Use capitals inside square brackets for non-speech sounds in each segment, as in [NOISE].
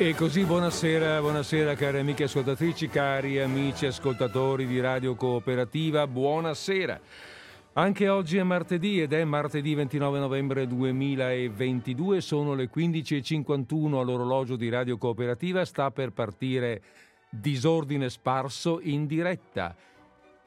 E così buonasera, buonasera cari amiche ascoltatrici, cari amici ascoltatori di Radio Cooperativa, buonasera. Anche oggi è martedì ed è martedì 29 novembre 2022, sono le 15.51 all'orologio di Radio Cooperativa, sta per partire Disordine Sparso in diretta.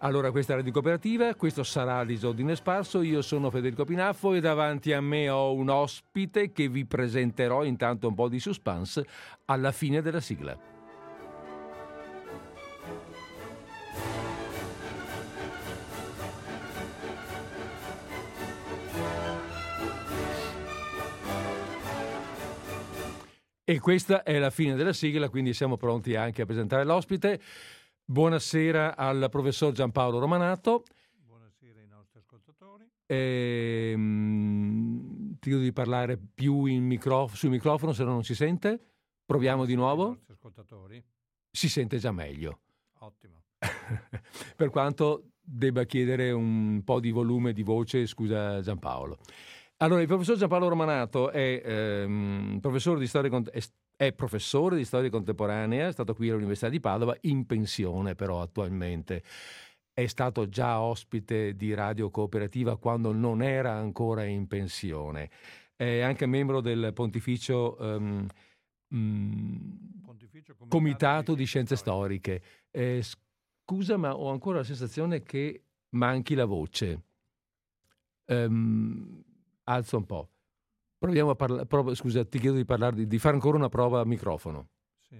Allora, questa è Radio Cooperativa, questo sarà Disordine Sparso, io sono Federico Pinaffo e davanti a me ho un ospite che vi presenterò intanto un po' di suspense alla fine della sigla. E questa è la fine della sigla, quindi siamo pronti anche a presentare l'ospite. Buonasera al professor Giampaolo Romanato. Buonasera ai nostri ascoltatori. Ehm, ti chiedo di parlare più microf- sul microfono, se no non si sente. Proviamo di nuovo. Si sente già meglio. Ottimo. [LAUGHS] per quanto debba chiedere un po' di volume di voce, scusa Giampaolo. Allora, il professor Giampaolo Romanato è, ehm, professore di storia, è è professore di storia contemporanea, è stato qui all'Università di Padova, in pensione però attualmente. È stato già ospite di Radio Cooperativa quando non era ancora in pensione. È anche membro del Pontificio, um, Pontificio Comitato, Comitato, di Scienze Storiche. Eh, scusa, ma ho ancora la sensazione che manchi la voce. Um, alzo un po'. Proviamo a parlare, prov- scusa, ti chiedo di, parlare, di, di, fare ancora una prova a microfono. Sì.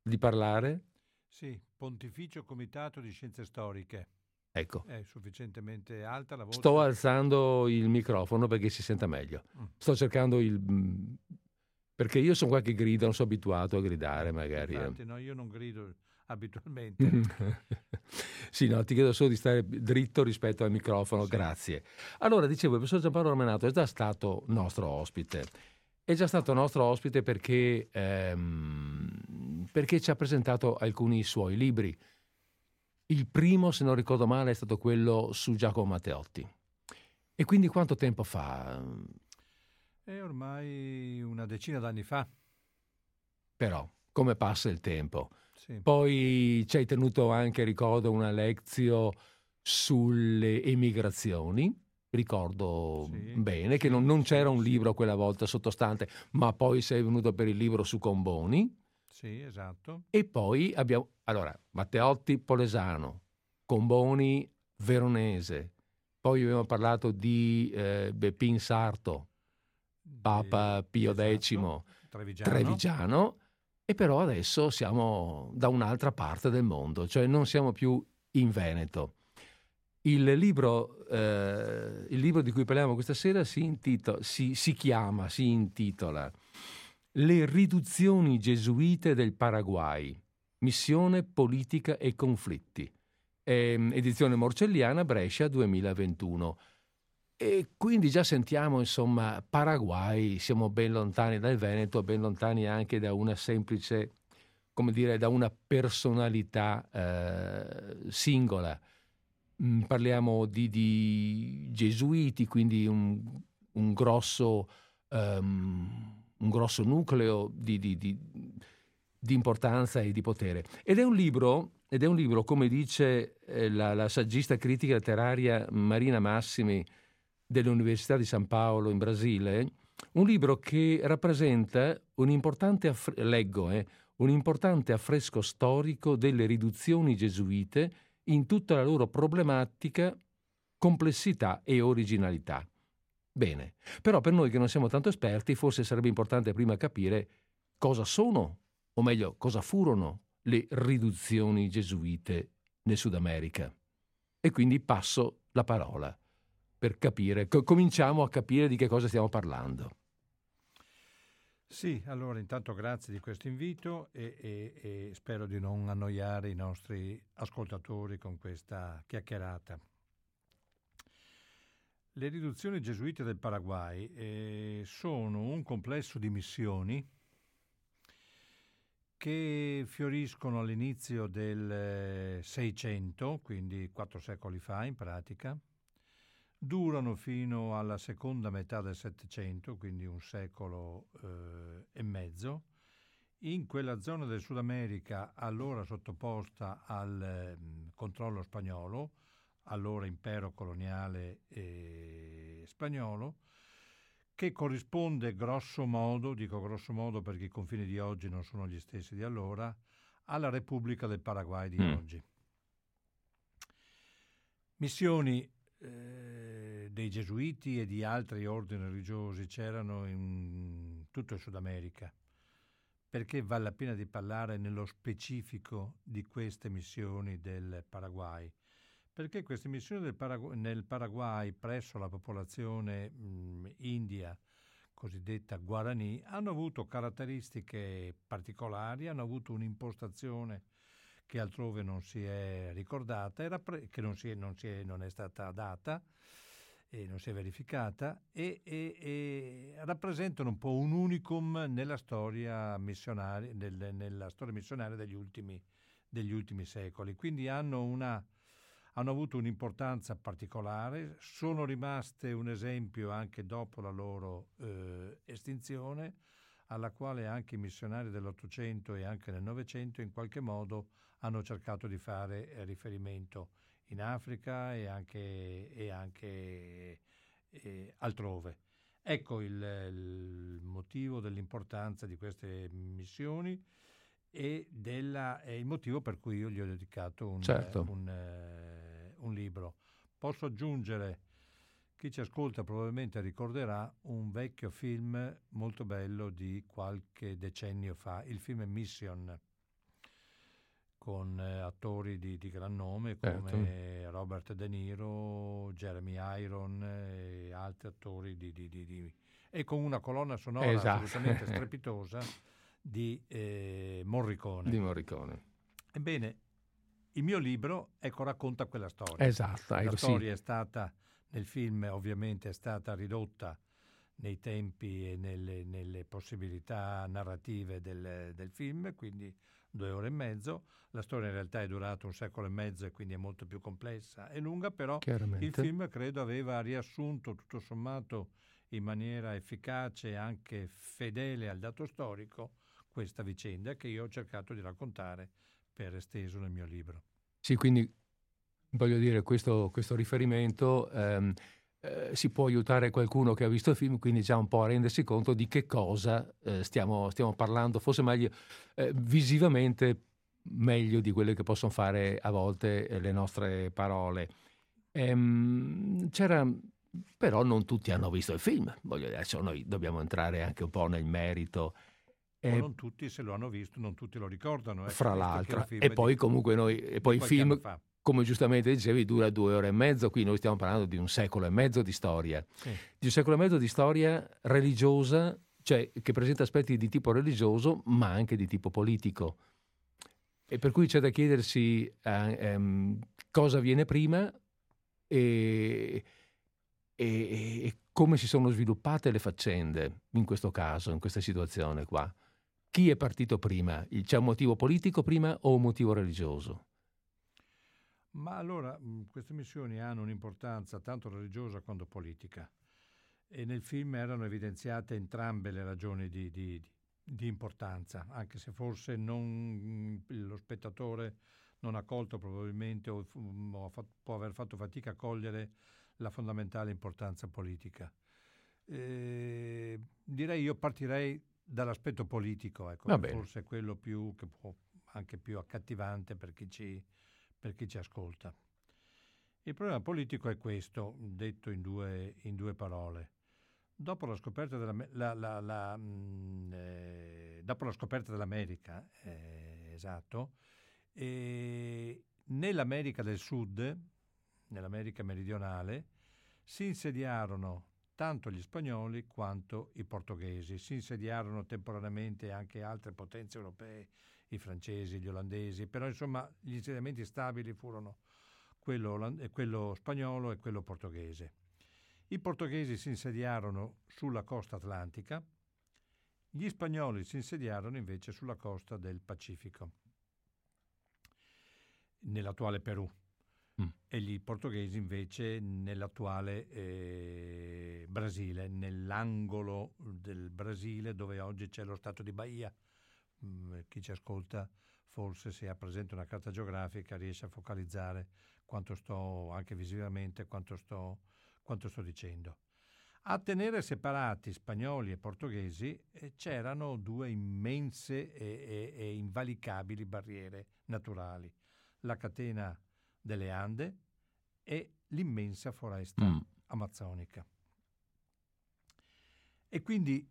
Di parlare? Sì, Pontificio Comitato di Scienze Storiche. Ecco. È sufficientemente alta la voce? Sto alzando il microfono perché si senta meglio. Mm. Sto cercando il... Mm, perché io sono qua che grido, non sono abituato a gridare magari. Eh. Infatti, no, io non grido abitualmente. [LAUGHS] sì, no, ti chiedo solo di stare dritto rispetto al microfono, sì. grazie. Allora, dicevo, il professor Giampaolo Romenato è già stato nostro ospite. È già stato nostro ospite perché, ehm, perché ci ha presentato alcuni suoi libri. Il primo, se non ricordo male, è stato quello su Giacomo Matteotti. E quindi quanto tempo fa? È ormai una decina d'anni fa. Però, come passa il tempo? Sì. Poi ci hai tenuto anche, ricordo, una lezione sulle emigrazioni. Ricordo sì, bene che non, non, c'era un libro quella volta sottostante, ma poi sei venuto per il libro su Comboni. Sì, esatto. E poi abbiamo, allora, Matteotti Polesano, Comboni Veronese, poi abbiamo parlato di eh, Beppin Sarto, Papa Pio esatto. X, Trevigiano. Trevigiano e però adesso siamo da un'altra parte del mondo, cioè non siamo più in Veneto. Il libro, eh, il libro di cui parliamo questa sera si, intitola, si, si chiama, si intitola Le riduzioni gesuite del Paraguay, missione, politica e conflitti. Eh, edizione Morcelliana, Brescia 2021. E quindi già sentiamo, insomma, Paraguay, siamo ben lontani dal Veneto, ben lontani anche da una semplice, come dire, da una personalità eh, singola. Mm, parliamo di, di, gesuiti, quindi un, un, grosso, um, un grosso, nucleo di, di, di, importanza e di potere. Ed è un libro, è un libro come dice eh, la, la saggista critica letteraria Marina Massimi, dell'Università di San Paolo in Brasile, un libro che rappresenta un importante, aff- leggo, eh, un importante affresco storico delle riduzioni gesuite in tutta la loro problematica, complessità e originalità. Bene, però per noi che non siamo tanto esperti forse sarebbe importante prima capire cosa sono, o meglio, cosa furono le riduzioni gesuite nel Sud America. E quindi passo la parola per capire, cominciamo a capire di che cosa stiamo parlando. Sì, allora intanto grazie di questo invito e, e, e, spero di non annoiare i nostri ascoltatori con questa chiacchierata. Le riduzioni gesuite del Paraguay eh, sono un complesso di missioni che fioriscono all'inizio del Seicento, quindi quattro secoli fa in pratica, durano fino alla seconda metà del Settecento, quindi un secolo eh, e mezzo, in quella zona del Sud America allora sottoposta al eh, controllo spagnolo, allora impero coloniale eh, spagnolo, che corrisponde grosso modo, dico grosso modo perché i confini di oggi non sono gli stessi di allora, alla Repubblica del Paraguay di mm. oggi. Missioni eh, dei gesuiti e di altri ordini religiosi c'erano in tutto il Sud America. Perché vale la pena di parlare nello specifico di queste missioni del Paraguay? perché queste missioni Paragu- nel Paraguay presso la popolazione mh, india cosiddetta Guarani hanno avuto caratteristiche particolari, hanno avuto un'impostazione che altrove non si è ricordata, che non, si è, non, si è, non, è, stata data e non si è verificata e, e, e rappresentano un po' un unicum nella storia missionaria, nel, nella storia missionaria degli ultimi, degli ultimi secoli. Quindi hanno una hanno avuto un'importanza particolare, sono rimaste un esempio anche dopo la loro eh, estinzione, alla quale anche i missionari dell'Ottocento e anche nel Novecento in qualche modo hanno cercato di fare eh, riferimento in Africa e anche, e anche eh, altrove. Ecco il, il motivo dell'importanza di queste missioni e della, è il motivo per cui io gli ho dedicato un, certo. un, eh, un libro. Posso aggiungere, chi ci ascolta probabilmente ricorderà un vecchio film molto bello di qualche decennio fa, il film Mission, con eh, attori di, di, gran nome come certo. Robert De Niro, Jeremy Iron e altri attori di, di, e con una colonna sonora esatto. assolutamente [LAUGHS] strepitosa di eh, Morricone. Di Morricone. Ebbene, il mio libro ecco, racconta quella storia. Esatto. La ecco, storia sì. è stata, nel film ovviamente è stata ridotta nei tempi e nelle, nelle possibilità narrative del, del, film, quindi due ore e mezzo. La storia in realtà è durata un secolo e mezzo e quindi è molto più complessa e lunga, però il film credo aveva riassunto tutto sommato in maniera efficace e anche fedele al dato storico questa vicenda che io ho cercato di raccontare per esteso nel mio libro. Sì, quindi voglio dire, questo, questo riferimento ehm, eh, si può aiutare qualcuno che ha visto il film, quindi già un po' a rendersi conto di che cosa eh, stiamo, stiamo, parlando, forse meglio eh, visivamente meglio di quelle che possono fare a volte eh, le nostre parole. Ehm, c'era però non tutti hanno visto il film, voglio dire, adesso noi dobbiamo entrare anche un po' nel merito eh, non tutti se lo hanno visto, non tutti lo ricordano. Eh, fra l'altro. E poi di, comunque noi, e poi il film, come giustamente dicevi, dura due ore e mezzo, qui noi stiamo parlando di un secolo e mezzo di storia. Sì. Di un secolo e mezzo di storia religiosa, cioè che presenta aspetti di tipo religioso, ma anche di tipo politico. E per cui c'è da chiedersi eh, ehm, cosa viene prima e, e, e come si sono sviluppate le faccende in questo caso, in questa situazione qua chi è partito prima? C'è un motivo politico prima o un motivo religioso? Ma allora queste missioni hanno un'importanza tanto religiosa quanto politica e nel film erano evidenziate entrambe le ragioni di, di, di importanza, anche se forse non, lo spettatore non ha colto probabilmente o, o può aver fatto fatica a cogliere la fondamentale importanza politica. Eh, direi io partirei dall'aspetto politico, ecco, forse è quello più, che può, anche più accattivante per chi, ci, per chi ci ascolta. Il problema politico è questo, detto in due, in due parole. Dopo la scoperta, della, la, la, la, mh, mm, eh, dopo la scoperta dell'America, eh, esatto, eh, nell'America del Sud, nell'America meridionale, si insediarono tanto gli spagnoli quanto i portoghesi. Si insediarono temporaneamente anche altre potenze europee, i francesi, gli olandesi, però insomma gli insediamenti stabili furono quello, quello spagnolo e quello portoghese. I portoghesi si insediarono sulla costa atlantica, gli spagnoli si insediarono invece sulla costa del Pacifico, nell'attuale Perù. mm. e gli portoghesi invece nell'attuale eh, Brasile, nell'angolo del Brasile dove oggi c'è lo stato di Bahia. Mm, chi ci ascolta forse se ha presente una carta geografica riesce a focalizzare quanto sto, anche visivamente, quanto sto, quanto sto dicendo. A tenere separati spagnoli e portoghesi eh, c'erano due immense e, e, e, invalicabili barriere naturali, la catena delle Ande e l'immensa foresta mm. amazzonica. E quindi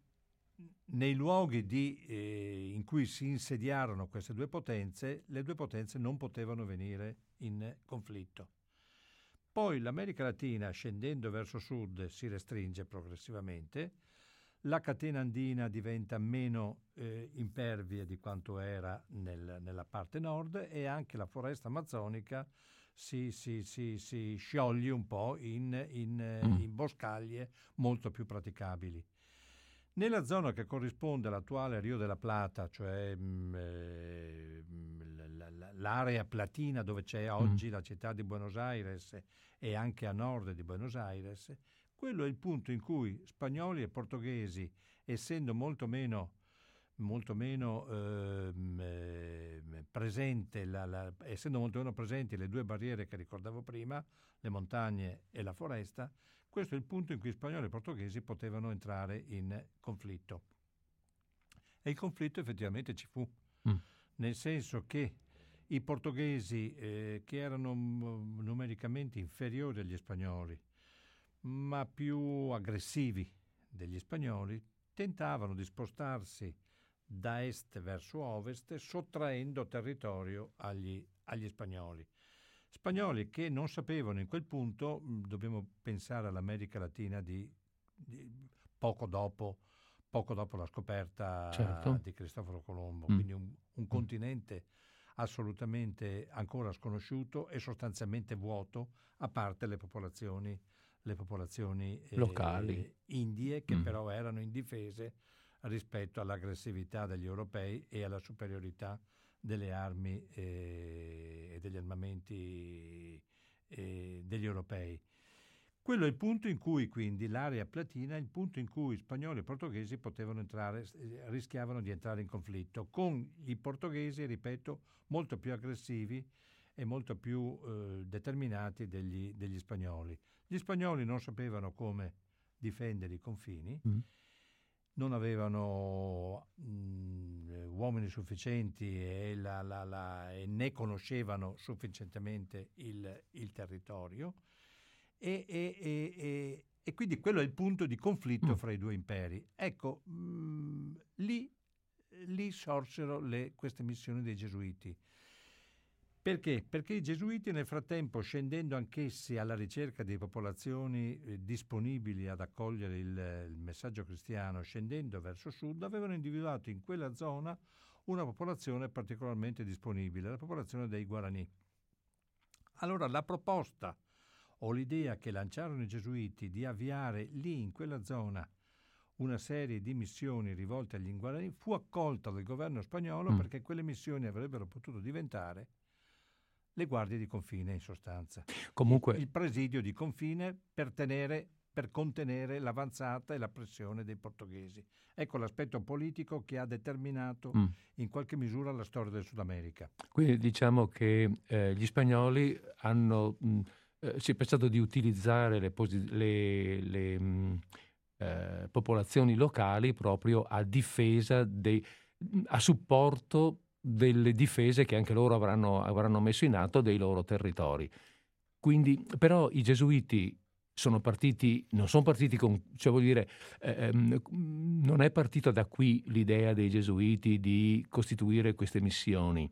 nei luoghi di, eh, in cui si insediarono queste due potenze, le due potenze non potevano venire in conflitto. Poi l'America Latina, scendendo verso sud, si restringe progressivamente, la catena andina diventa meno eh, impervia di quanto era nel, nella parte nord e anche la foresta amazzonica si, si, si, si scioglie un po' in, in, mm. in boscaglie molto più praticabili. Nella zona che corrisponde all'attuale Rio della Plata, cioè mh, mm, eh, l'area platina dove c'è mm. oggi mm. la città di Buenos Aires e anche a nord di Buenos Aires, quello è il punto in cui spagnoli e portoghesi, essendo molto meno, molto meno ehm, eh, presente la, la, essendo molto meno presenti le due barriere che ricordavo prima, le montagne e la foresta, questo è il punto in cui spagnoli e portoghesi potevano entrare in conflitto. E il conflitto effettivamente ci fu, mm. nel senso che i portoghesi, eh, che erano numericamente inferiori agli spagnoli, ma più aggressivi degli spagnoli, tentavano di spostarsi da est verso ovest, sottraendo territorio agli, agli spagnoli. Spagnoli che non sapevano in quel punto, mm, dobbiamo pensare all'America Latina di, di poco, dopo, poco, dopo, la scoperta certo. di Cristoforo Colombo, mm. quindi un, un mm. continente assolutamente ancora sconosciuto e sostanzialmente vuoto, a parte le popolazioni, le popolazioni eh, locali indie che mm. però erano indifese rispetto all'aggressività degli europei e alla superiorità delle armi eh, e degli armamenti eh, degli europei. Quello è il punto in cui quindi l'area platina, il punto in cui spagnoli e portoghesi potevano entrare, eh, rischiavano di entrare in conflitto, con i portoghesi, ripeto, molto più aggressivi e molto più eh, determinati degli, degli, spagnoli. Gli spagnoli non sapevano come difendere i confini. Mm non avevano mh, uomini sufficienti e, la, la, la, e, ne conoscevano sufficientemente il, il territorio e, e, e, quindi quello è il punto di conflitto mm. fra i due imperi. Ecco, mh, lì, lì, sorsero le, queste missioni dei gesuiti. Perché? Perché i gesuiti nel frattempo, scendendo anch'essi alla ricerca di popolazioni eh, disponibili ad accogliere il, il, messaggio cristiano, scendendo verso sud, avevano individuato in quella zona una popolazione particolarmente disponibile, la popolazione dei Guarani. Allora la proposta o l'idea che lanciarono i gesuiti di avviare lì in quella zona una serie di missioni rivolte agli Guarani fu accolta dal governo spagnolo mm. perché quelle missioni avrebbero potuto diventare le guardie di confine in sostanza. Comunque... Il presidio di confine per, tenere, per contenere l'avanzata e la pressione dei portoghesi. Ecco l'aspetto politico che ha determinato mm. in qualche misura la storia del Sud America. Quindi diciamo che eh, gli spagnoli hanno, mh, mm, eh, si è pensato di utilizzare le, posi- le, le mh, mm, eh, popolazioni locali proprio a difesa dei, a supporto delle difese che anche loro avranno, avranno messo in atto dei loro territori. Quindi, però i gesuiti sono partiti, non sono partiti con, cioè vuol dire, eh, ehm, non è partita da qui l'idea dei gesuiti di costituire queste missioni.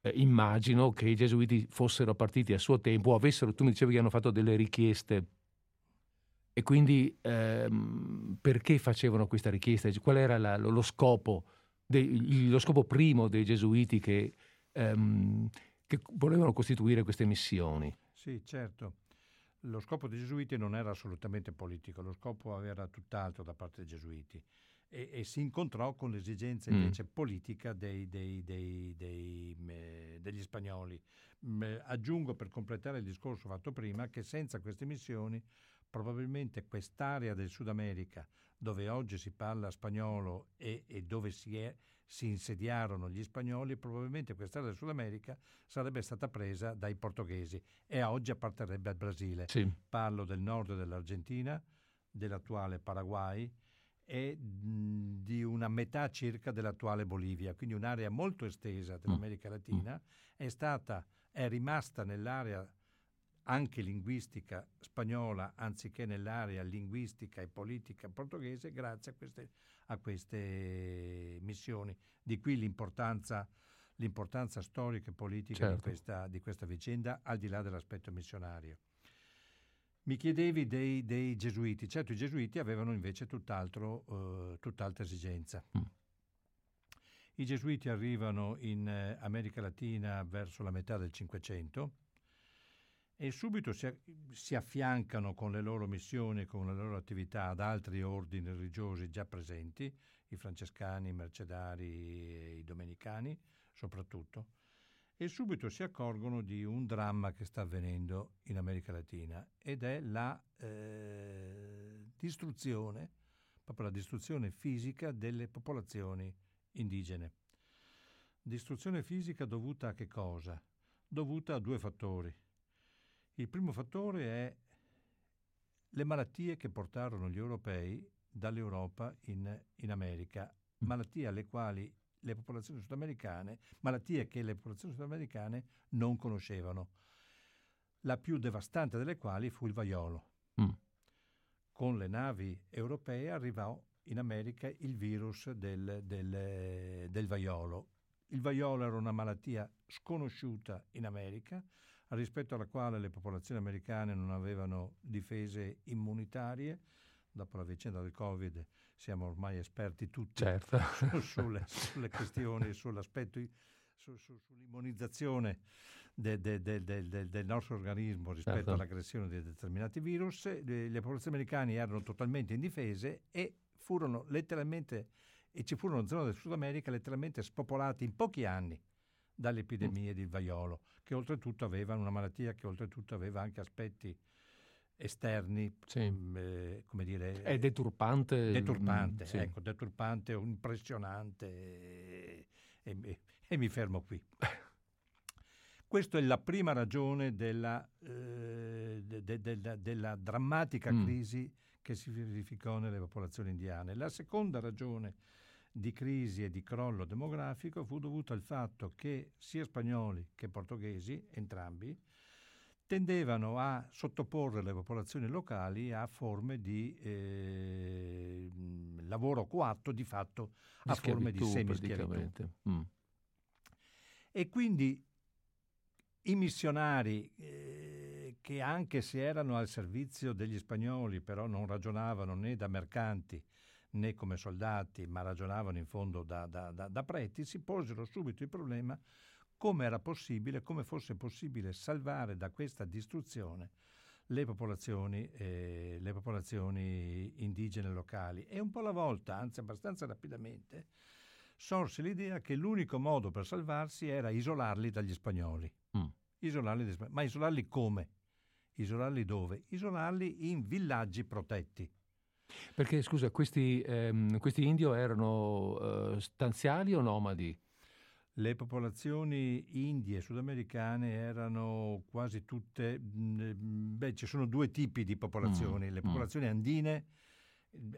Eh, immagino che i gesuiti fossero partiti a suo tempo, avessero, tu mi dicevi che hanno fatto delle richieste. E quindi ehm, perché facevano questa richiesta? Qual era la, lo scopo? Dei, lo scopo primo dei gesuiti che, ehm, che volevano costituire queste missioni. Sì, certo. Lo scopo dei gesuiti non era assolutamente politico, lo scopo era tutt'altro da parte dei gesuiti e, e si incontrò con l'esigenza mm. invece mm. politica dei, dei, dei, degli spagnoli. aggiungo per completare il discorso fatto prima che senza queste missioni probabilmente quest'area del Sud America dove oggi si parla spagnolo e, e dove si, è, si, insediarono gli spagnoli, probabilmente quest'area del Sud America sarebbe stata presa dai portoghesi e oggi apparterrebbe al Brasile. Sì. Parlo del nord dell'Argentina, dell'attuale Paraguay e di una metà circa dell'attuale Bolivia, quindi un'area molto estesa dell'America Latina, è stata, è rimasta nell'area anche linguistica spagnola anziché nell'area linguistica e politica portoghese grazie a queste, a queste missioni. Di qui l'importanza, l'importanza storica e politica certo. di, questa, di questa vicenda al di là dell'aspetto missionario. Mi chiedevi dei, dei, gesuiti. Certo, i gesuiti avevano invece tutt'altro, uh, tutt'altra esigenza. Mm. I gesuiti arrivano in eh, America Latina verso la metà del Cinquecento e subito si, affiancano con le loro missioni e con le loro attività ad altri ordini religiosi già presenti, i francescani, i mercedari i domenicani soprattutto e subito si accorgono di un dramma che sta avvenendo in America Latina ed è la eh, distruzione, proprio la distruzione fisica delle popolazioni indigene. Distruzione fisica dovuta a che cosa? Dovuta a due fattori. Il primo fattore è le malattie che portarono gli europei dall'Europa in, in America, malattie alle quali le popolazioni sudamericane, malattie che le popolazioni sudamericane non conoscevano, la più devastante delle quali fu il vaiolo. Mm. Con le navi europee arrivò in America il virus del, del, del vaiolo. Il vaiolo era una malattia sconosciuta in America, rispetto alla quale le popolazioni americane non avevano difese immunitarie. Dopo la vicenda del Covid siamo ormai esperti tutti certo. su, sulle, sulle, questioni, sull'aspetto, su, su, sull'immunizzazione de, de, de, del nostro organismo rispetto certo. all'aggressione di determinati virus. Le, le popolazioni americane erano totalmente indifese e furono letteralmente, e ci furono zone del Sud America letteralmente spopolate in pochi anni dalle epidemie mm. di vaiolo, che oltretutto aveva una malattia che oltretutto aveva anche aspetti esterni, sì. mm, eh, come dire... È deturpante. Deturpante, mh, sì. ecco, deturpante, impressionante e, e, e, mi fermo qui. [LAUGHS] Questa è la prima ragione della, eh, de, de, de, della drammatica mm. crisi che si verificò nelle popolazioni indiane. La seconda ragione di crisi e di crollo demografico fu dovuta al fatto che sia spagnoli che portoghesi, entrambi, tendevano a sottoporre le popolazioni locali a forme di eh, lavoro coatto, di fatto a di forme di semischiavitù. Mm. E quindi i missionari, eh, che anche se erano al servizio degli spagnoli, però non ragionavano né da mercanti né come soldati, ma ragionavano in fondo da, da, da, da preti, si posero subito il problema come era possibile, come fosse possibile salvare da questa distruzione le popolazioni, eh, le popolazioni indigene locali. E un po' alla volta, anzi abbastanza rapidamente, sorse l'idea che l'unico modo per salvarsi era isolarli dagli spagnoli. Mm. Isolarli dagli spagnoli. Ma isolarli come? Isolarli dove? Isolarli in villaggi protetti. Perché, scusa, questi, ehm, questi indio erano eh, stanziali o nomadi? Le popolazioni indie sudamericane erano quasi tutte, mm, beh ci sono due tipi di popolazioni, mm, le mm. popolazioni mm. andine,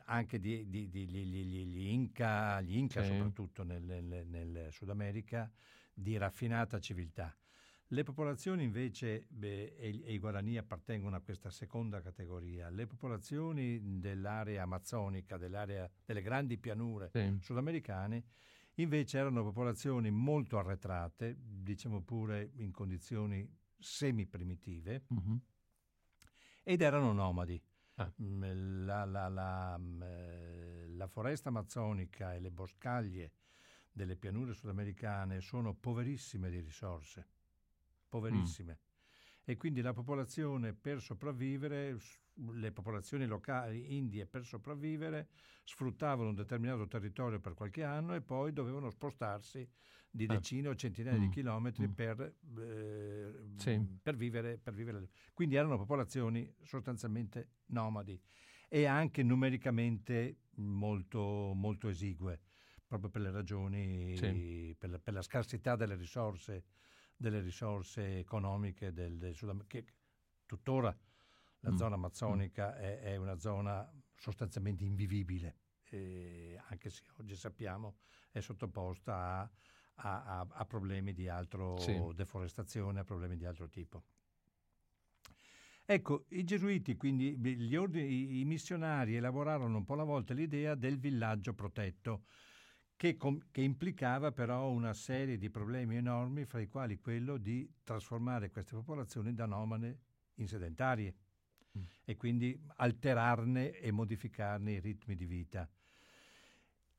anche di, di, di, gli, Inca, gli Inca sì. soprattutto nel, nel, nel, Sud America, di raffinata civiltà. Le popolazioni invece, beh, e, i Guarani appartengono a questa seconda categoria, le popolazioni dell'area amazzonica, dell'area delle grandi pianure sì. sudamericane, Invece erano popolazioni molto arretrate, diciamo pure in condizioni semi-primitive, uh-huh. ed erano nomadi. Ah. Mm, la, la, la, mm, eh, la, foresta amazzonica e le boscaglie delle pianure sudamericane sono poverissime di risorse, poverissime. Mm. e quindi la popolazione per sopravvivere, le popolazioni locali indie per sopravvivere sfruttavano un determinato territorio per qualche anno e poi dovevano spostarsi di eh. decine o centinaia mm. di chilometri mm. per, eh, sì. per, vivere, per vivere. Quindi erano popolazioni sostanzialmente nomadi e anche numericamente molto, molto esigue, proprio per le ragioni, sì. per, la, per, la, scarsità delle risorse, delle risorse economiche del, del Sud America, che tuttora la mm. zona amazzonica mm. è, è, una zona sostanzialmente invivibile, eh, anche se oggi sappiamo è sottoposta a, a, a, a problemi di altro, sì. deforestazione, a problemi di altro tipo. Ecco, i gesuiti, quindi gli ordini, i missionari elaborarono un po' alla volta l'idea del villaggio protetto, che, com, che, implicava però una serie di problemi enormi, fra i quali quello di trasformare queste popolazioni da nomade in sedentarie mm. e quindi alterarne e modificarne i ritmi di vita.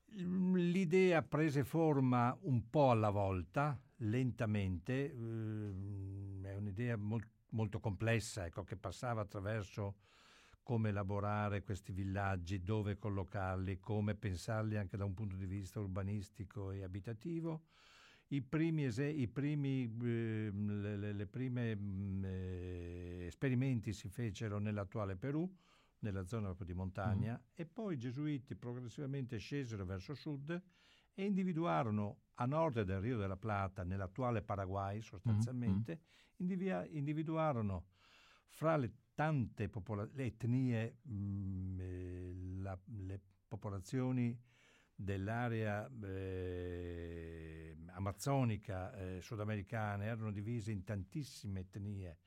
L'idea prese forma un po' alla volta, lentamente, ehm, è un'idea molto molto complessa, ecco, che passava attraverso come elaborare questi villaggi, dove collocarli, come pensarli anche da un punto di vista urbanistico e abitativo. I primi, i primi eh, le, le, prime mm, eh, esperimenti si fecero nell'attuale Perù, nella zona proprio di montagna, mm. e poi i gesuiti progressivamente scesero verso sud e individuarono a nord del Rio della Plata, nell'attuale Paraguay sostanzialmente, mm-hmm indivia- individuarono fra le tante popola- le etnie, mh, mm, eh, la, le popolazioni dell'area eh, amazzonica eh, sudamericana erano divise in tantissime etnie,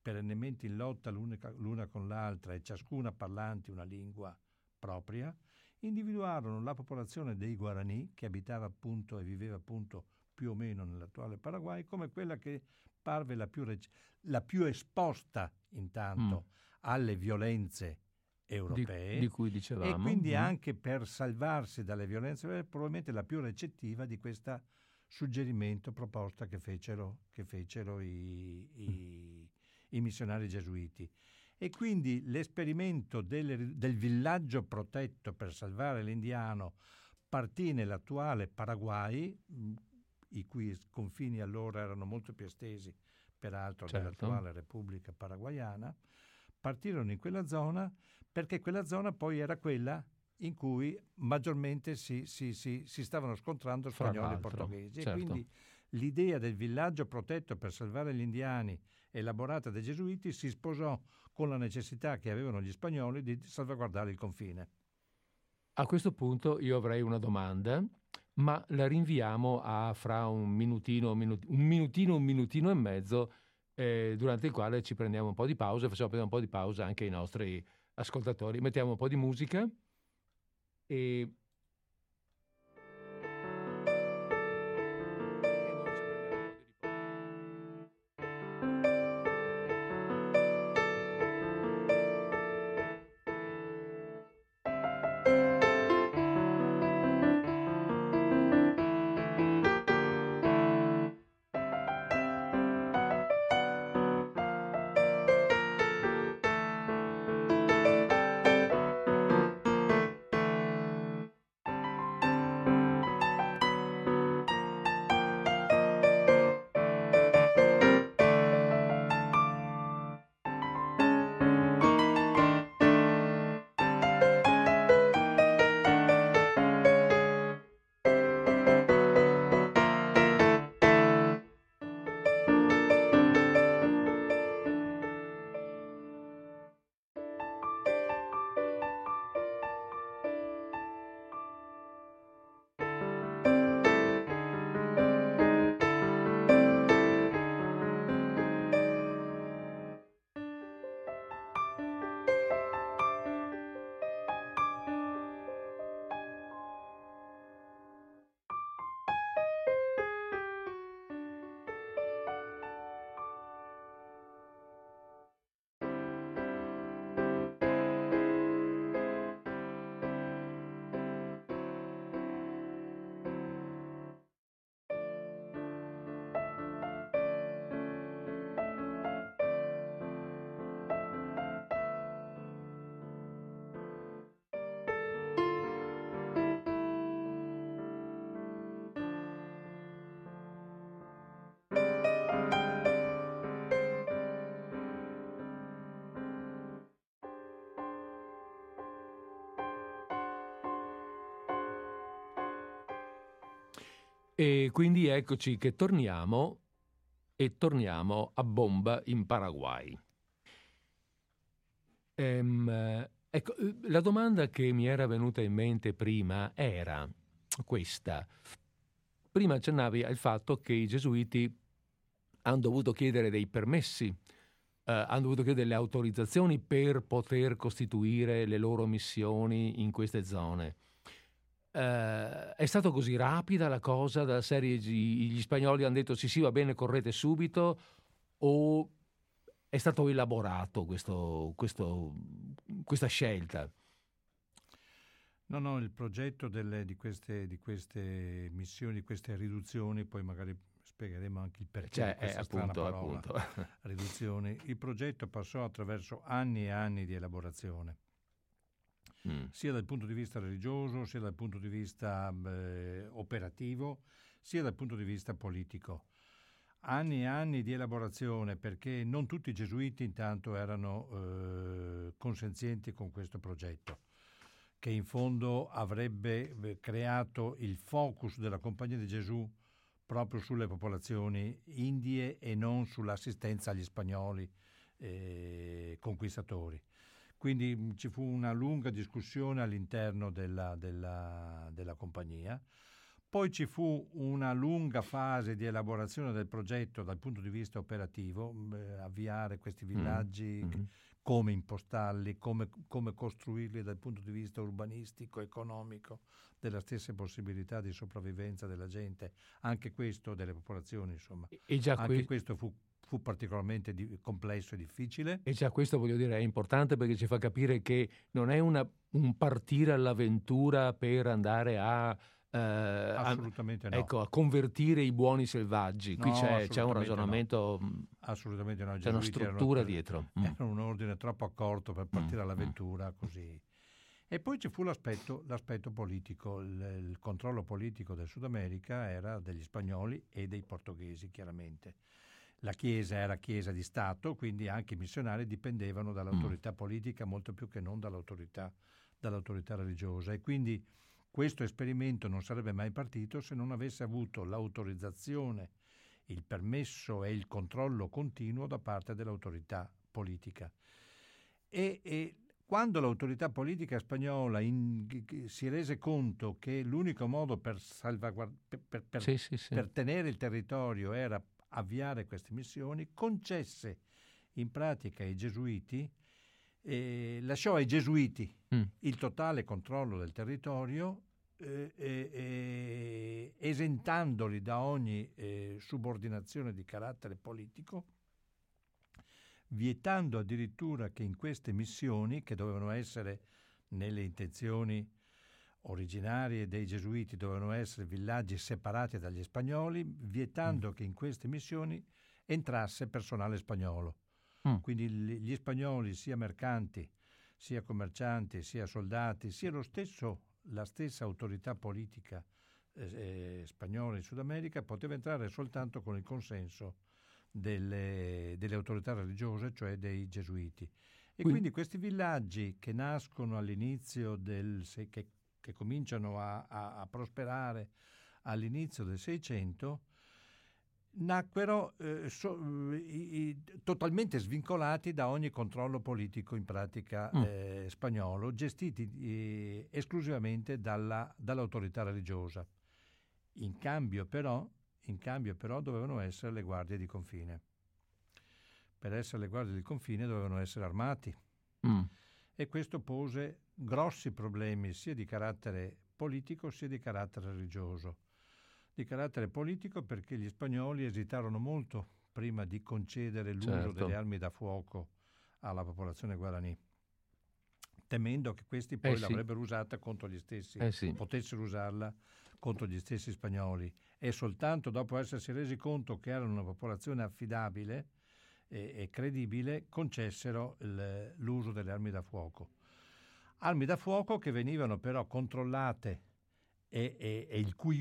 perennemente in lotta l'una con l'altra e ciascuna parlanti una lingua propria, individuarono la popolazione dei Guarani, che abitava appunto e viveva appunto più o meno nell'attuale Paraguay, come quella che parve la più, rec- la più esposta intanto mm. alle violenze europee di, di, cui dicevamo e quindi mm. anche per salvarsi dalle violenze europee probabilmente la più recettiva di questo suggerimento proposta che fecero, che fecero i, i, mm. i, missionari gesuiti e quindi l'esperimento del, del villaggio protetto per salvare l'indiano partì nell'attuale Paraguay mm, i cui confini allora erano molto più estesi, peraltro certo. dell'attuale Repubblica Paraguayana, partirono in quella zona perché quella zona poi era quella in cui maggiormente si, si, si, si stavano scontrando spagnoli e portoghesi. Certo. E quindi l'idea del villaggio protetto per salvare gli indiani, elaborata dai gesuiti, si sposò con la necessità che avevano gli spagnoli di salvaguardare il confine. A questo punto io avrei una domanda ma la rinviamo a fra un minutino, un minutino, un minutino e mezzo, eh, durante il quale ci prendiamo un po' di pausa facciamo prendere un po' di pausa anche ai nostri ascoltatori. Mettiamo un po' di musica e E quindi eccoci che torniamo e torniamo a bomba in Paraguay. Ehm, ecco, la domanda che mi era venuta in mente prima era questa. Prima accennavi al fatto che i gesuiti hanno dovuto chiedere dei permessi, eh, hanno dovuto chiedere delle autorizzazioni per poter costituire le loro missioni in queste zone. Uh, è stato così rapida la cosa dalla serie gli spagnoli hanno detto sì sì va bene correte subito o è stato elaborato questo, questo, questa scelta? No, no, il progetto delle, di, queste, di, queste, missioni, di queste riduzioni, poi magari spiegheremo anche il perché cioè, di questa appunto, parola, appunto. [LAUGHS] riduzioni. Il progetto passò attraverso anni e anni di elaborazione mm. sia dal punto di vista religioso, sia dal punto di vista beh, operativo, sia dal punto di vista politico. Anni e anni di elaborazione perché non tutti i gesuiti intanto erano eh, consenzienti con questo progetto che in fondo avrebbe creato il focus della Compagnia di Gesù proprio sulle popolazioni indie e non sull'assistenza agli spagnoli eh, conquistatori. Quindi mm, ci fu una lunga discussione all'interno della, della, della compagnia. Poi ci fu una lunga fase di elaborazione del progetto dal punto di vista operativo, mm, eh, avviare questi mm, villaggi, mm-hmm. come impostarli, come, come, costruirli dal punto di vista urbanistico, economico, delle stesse possibilità di sopravvivenza della gente, anche questo delle popolazioni, insomma. E già anche que- questo fu fu particolarmente di, complesso e difficile. E già questo voglio dire è importante perché ci fa capire che non è una, un partire all'avventura per andare a... Eh, assolutamente a, no. Ecco, a convertire i buoni selvaggi. Qui no, c'è, c'è, un ragionamento, no. assolutamente no. C'è una struttura [LAUGHS] erano, dietro. Mm. Era un ordine troppo accorto per partire mm. all'avventura così. E poi ci fu l'aspetto, l'aspetto politico, il, il, controllo politico del Sud America era degli spagnoli e dei portoghesi, chiaramente la Chiesa era Chiesa di Stato, quindi anche i missionari dipendevano dall'autorità mm. politica molto più che non dall'autorità, dall'autorità religiosa. E quindi questo esperimento non sarebbe mai partito se non avesse avuto l'autorizzazione, il permesso e il controllo continuo da parte dell'autorità politica. E, e quando l'autorità politica spagnola in, si rese conto che l'unico modo per, salvaguard- per, per, per, sì, sì, sì. per tenere il territorio era avviare queste missioni, concesse in pratica ai gesuiti, eh, lasciò ai gesuiti mm. il totale controllo del territorio, eh, eh, esentandoli da ogni eh, subordinazione di carattere politico, vietando addirittura che in queste missioni, che dovevano essere nelle intenzioni originarie dei gesuiti dovevano essere villaggi separati dagli spagnoli, vietando mm. che in queste missioni entrasse personale spagnolo. Mm. Quindi gli spagnoli, sia mercanti, sia commercianti, sia soldati, sia stesso, la stessa autorità politica eh, eh, spagnola in Sud America poteva entrare soltanto con il consenso delle, delle autorità religiose, cioè dei gesuiti. E quindi, quindi questi villaggi che nascono all'inizio del, che che cominciano a, a, a prosperare all'inizio del Seicento, nacquero eh, so, i, i, totalmente svincolati da ogni controllo politico in pratica mm. eh, spagnolo, gestiti eh, esclusivamente dalla, dall'autorità religiosa. In cambio, però, in cambio però dovevano essere le guardie di confine. Per essere le guardie di confine dovevano essere armati. Mm. E questo pose grossi problemi sia di carattere politico sia di carattere religioso. Di carattere politico perché gli spagnoli esitarono molto prima di concedere l'uso certo. delle armi da fuoco alla popolazione guarani, temendo che questi poi eh l'avrebbero usata contro gli stessi, eh sì. potessero usarla contro gli stessi spagnoli. E soltanto dopo essersi resi conto che erano una popolazione affidabile e, e credibile, concessero il, l'uso delle armi da fuoco. Armi da fuoco che venivano però controllate e, e, e il cui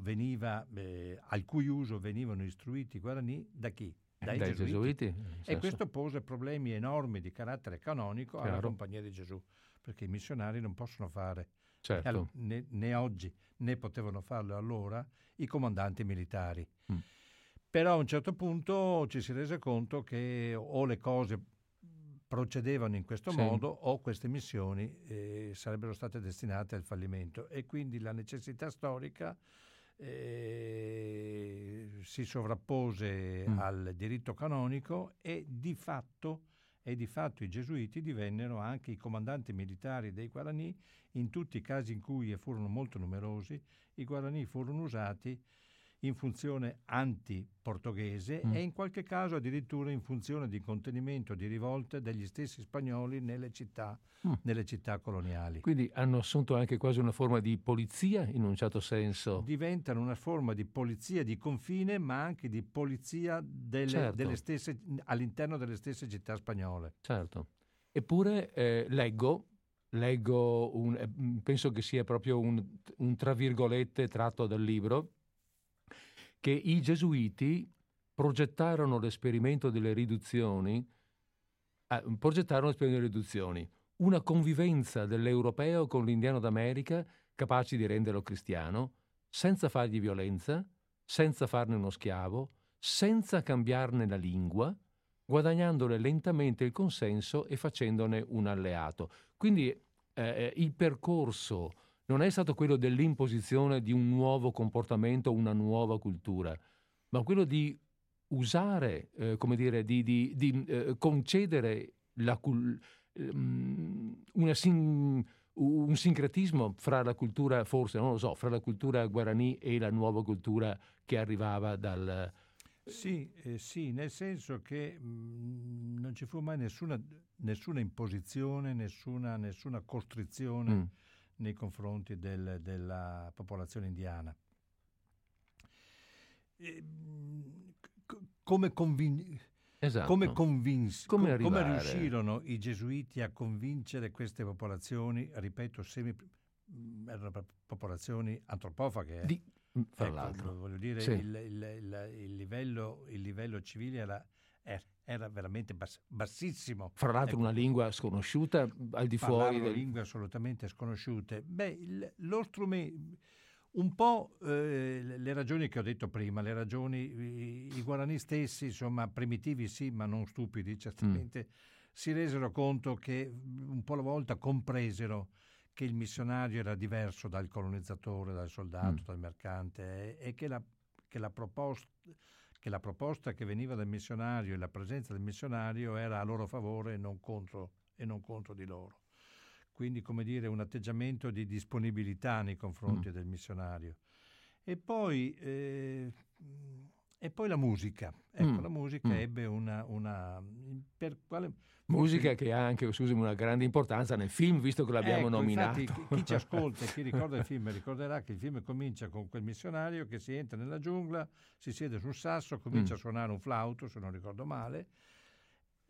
veniva, eh, al cui uso venivano istruiti i guarani da chi? Dai, Dai gesuiti. gesuiti e questo pose problemi enormi di carattere canonico Chiaro. alla Compagnia di Gesù, perché i missionari non possono fare certo. certo. né, né, oggi né potevano farlo allora i comandanti militari. Mm. Però a un certo punto ci si rese conto che o le cose procedevano in questo sì. modo o queste missioni eh, sarebbero state destinate al fallimento e quindi la necessità storica eh, si sovrappose mm. al diritto canonico e di, fatto, e di fatto i gesuiti divennero anche i comandanti militari dei Guarani in tutti i casi in cui, e furono molto numerosi, i Guarani furono usati in funzione anti-portoghese mm. e in qualche caso addirittura in funzione di contenimento di rivolte degli stessi spagnoli nelle città, mm. nelle città coloniali. Quindi hanno assunto anche quasi una forma di polizia in un certo senso. Diventano una forma di polizia di confine ma anche di polizia delle, certo. delle stesse, all'interno delle stesse città spagnole. Certo. Eppure eh, leggo leggo, un, eh, penso che sia proprio un, un, tra virgolette tratto dal libro, che i gesuiti progettarono l'esperimento delle riduzioni, eh, progettarono l'esperimento delle riduzioni, una convivenza dell'europeo con l'indiano d'America capaci di renderlo cristiano, senza fargli violenza, senza farne uno schiavo, senza cambiarne la lingua, guadagnandole lentamente il consenso e facendone un alleato. Quindi eh, eh il percorso non è stato quello dell'imposizione di un nuovo comportamento, una nuova cultura, ma quello di usare, eh, come dire, di, di, di eh, concedere la, um, sin, un sincretismo fra la cultura, forse, non lo so, fra la cultura guarani e la nuova cultura che arrivava dal... Sì, eh, sì nel senso che mh, mm, non ci fu mai nessuna, nessuna imposizione, nessuna, nessuna costrizione. Mm nei confronti del, della popolazione indiana. E, come, convin- esatto. come, convins- come, com- come, riuscirono i gesuiti a convincere queste popolazioni, ripeto, semi, erano popolazioni antropofaghe. Eh? Di, fra ecco, l'altro. Voglio dire, sì. il, il, il, il, livello, il livello civile era era veramente bass- bassissimo. Fra l'altro ecco. una lingua sconosciuta al di fuori... Del... lingue assolutamente sconosciute. Beh, il, lo strumento... Un po' eh, le ragioni che ho detto prima, le ragioni, i, i, guarani stessi, insomma, primitivi sì, ma non stupidi, certamente, mm. si resero conto che un po' alla volta compresero che il missionario era diverso dal colonizzatore, dal soldato, mm. dal mercante e, e che, la, che la proposta che la proposta che veniva dal missionario e la presenza del missionario era a loro favore e non contro, e non contro di loro. Quindi, come dire, un atteggiamento di disponibilità nei confronti mm. del missionario. E poi, eh, e poi la musica. Ecco, mm. la musica mm. ebbe una, una quale, Musica che ha anche, scusami, una grande importanza nel film, visto che l'abbiamo ecco, nominato. Infatti, chi ci [LAUGHS] ascolta e chi ricorda il film ricorderà che il film comincia con quel missionario che si entra nella giungla, si siede su un sasso, comincia mm. a suonare un flauto, se non ricordo male.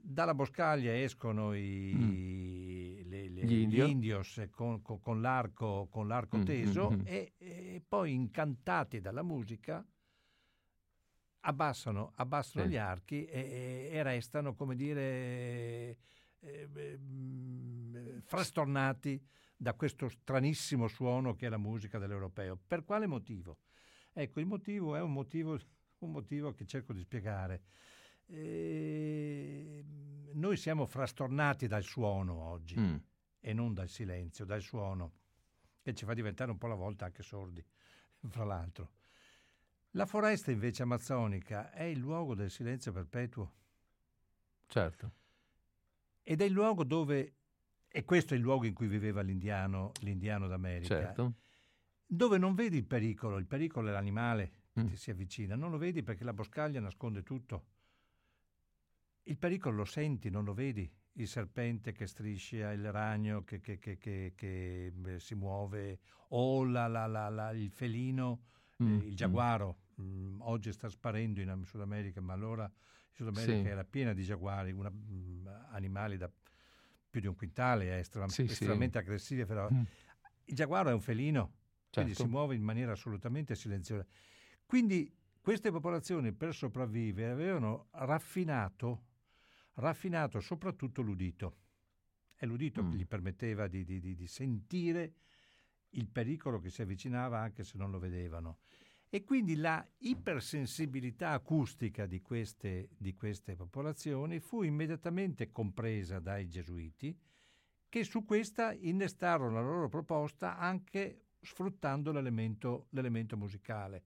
Dalla boscaglia escono i, mm. le, le, gli, gli, indios con, con, con, l'arco, con l'arco mm, teso mm, e, e poi incantati dalla musica abbassano, abbassano sì. gli archi e, e, restano, come dire, eh, frastornati da questo stranissimo suono che è la musica dell'europeo. Per quale motivo? Ecco, il motivo è un motivo, un motivo che cerco di spiegare. Eh, noi siamo frastornati dal suono oggi mm. e non dal silenzio, dal suono, che ci fa diventare un po' alla volta anche sordi, fra l'altro. La foresta invece amazzonica è il luogo del silenzio perpetuo. Certo. Ed è il luogo dove, e questo è il luogo in cui viveva l'indiano, l'indiano d'America, certo. dove non vedi il pericolo, il pericolo è l'animale che mm. ti si avvicina, non lo vedi perché la boscaglia nasconde tutto. Il pericolo lo senti, non lo vedi, il serpente che striscia, il ragno che, che, che, che si muove, o la, la, il felino mm. il giaguaro mh, mm, oggi sta sparendo in Sud America, ma allora in Sud America sì. era piena di giaguari, una, mh, mm, animali da più di un quintale, è estrem- sì, estremamente sì. aggressivi. Però. Mm. Il giaguaro è un felino, certo. quindi si muove in maniera assolutamente silenziosa. Quindi queste popolazioni per sopravvivere avevano raffinato, raffinato soprattutto l'udito. È l'udito mm. che gli permetteva di, di, di, di sentire il pericolo che si avvicinava anche se non lo vedevano. E quindi la ipersensibilità acustica di queste, di queste popolazioni fu immediatamente compresa dai gesuiti, che su questa innestarono la loro proposta anche sfruttando l'elemento, l'elemento musicale,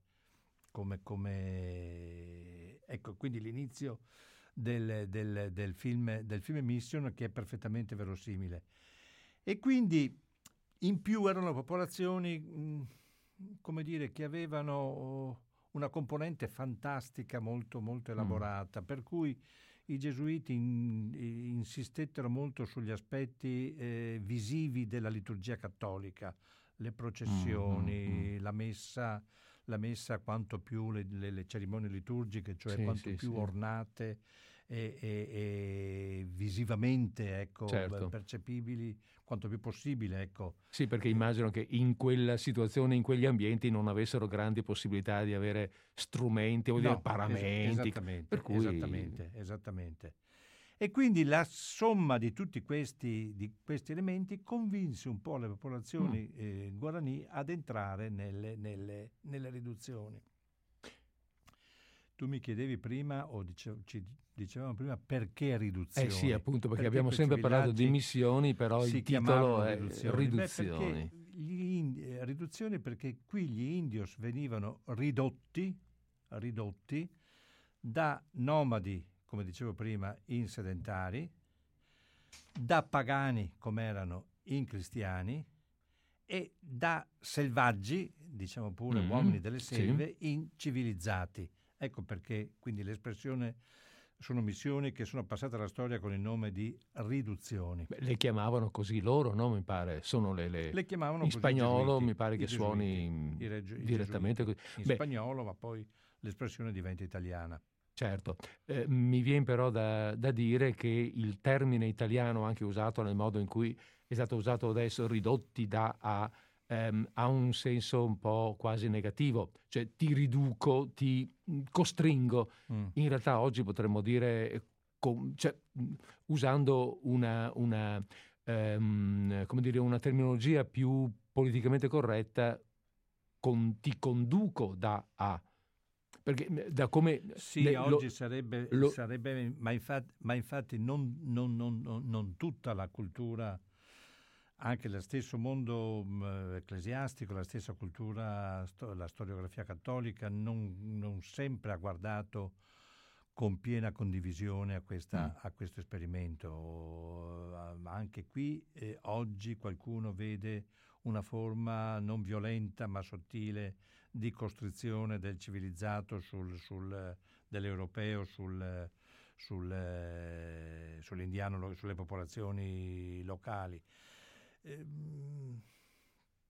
come, come, ecco, quindi l'inizio del, del, del, film, del film Mission che è perfettamente verosimile. E quindi in più erano popolazioni... Come dire, che avevano una componente fantastica molto, molto mm. elaborata, mm. per cui i gesuiti in, insistettero molto sugli aspetti eh, visivi della liturgia cattolica, le processioni, mm, mm, mm. la messa, la messa quanto più le, le, le cerimonie liturgiche, cioè sì, quanto sì, più sì. ornate e, e, e visivamente ecco, certo. percepibili quanto più possibile. Ecco. Sì, perché immagino che in quella situazione, in quegli ambienti, non avessero grandi possibilità di avere strumenti o no, paramenti. esattamente, cui... esattamente, esattamente. E quindi la somma di tutti questi, di questi elementi convinse un po' le popolazioni mm. eh, guarani ad entrare nelle, nelle, nelle riduzioni. Tu mi chiedevi prima, o dicevo, ci dicevamo prima, perché riduzioni? Eh sì, appunto, perché, perché abbiamo sempre parlato di missioni, però il titolo è riduzioni. riduzioni. Beh, eh, riduzioni perché qui gli indios venivano ridotti, ridotti da nomadi, come dicevo prima, in sedentari, da pagani, come erano in cristiani, e da selvaggi, diciamo pure mm, uomini delle selve, sì. in civilizzati. Ecco perché quindi l'espressione sono missioni che sono passate alla storia con il nome di riduzioni. Beh, le chiamavano così loro, no? Mi pare. Sono le, le... le chiamavano in spagnolo, mi pare che gesuiti, suoni i reggi, direttamente così. In Beh, spagnolo, ma poi l'espressione diventa italiana. Certo, eh, mi viene però da, da, dire che il termine italiano, anche usato nel modo in cui è stato usato adesso, ridotti da a ehm, ha un senso un po' quasi negativo, cioè ti riduco, ti mm, costringo. Mm. In realtà oggi potremmo dire, con, cioè, mm, usando una, una, ehm, dire, una, terminologia più politicamente corretta, con, ti conduco da a perché mm, da come sì, le, oggi lo, sarebbe, lo, sarebbe ma, infatti, ma infatti non, non, non, non, tutta la cultura anche lo stesso mondo mm, ecclesiastico, la stessa cultura, la storiografia cattolica non, non, sempre ha guardato con piena condivisione a, questa, mm. a questo esperimento. Uh, anche qui eh, oggi qualcuno vede una forma non violenta ma sottile di costrizione del civilizzato sul, sul, dell'europeo sul, sul, eh, sull'indiano, sulle popolazioni locali. Ehm,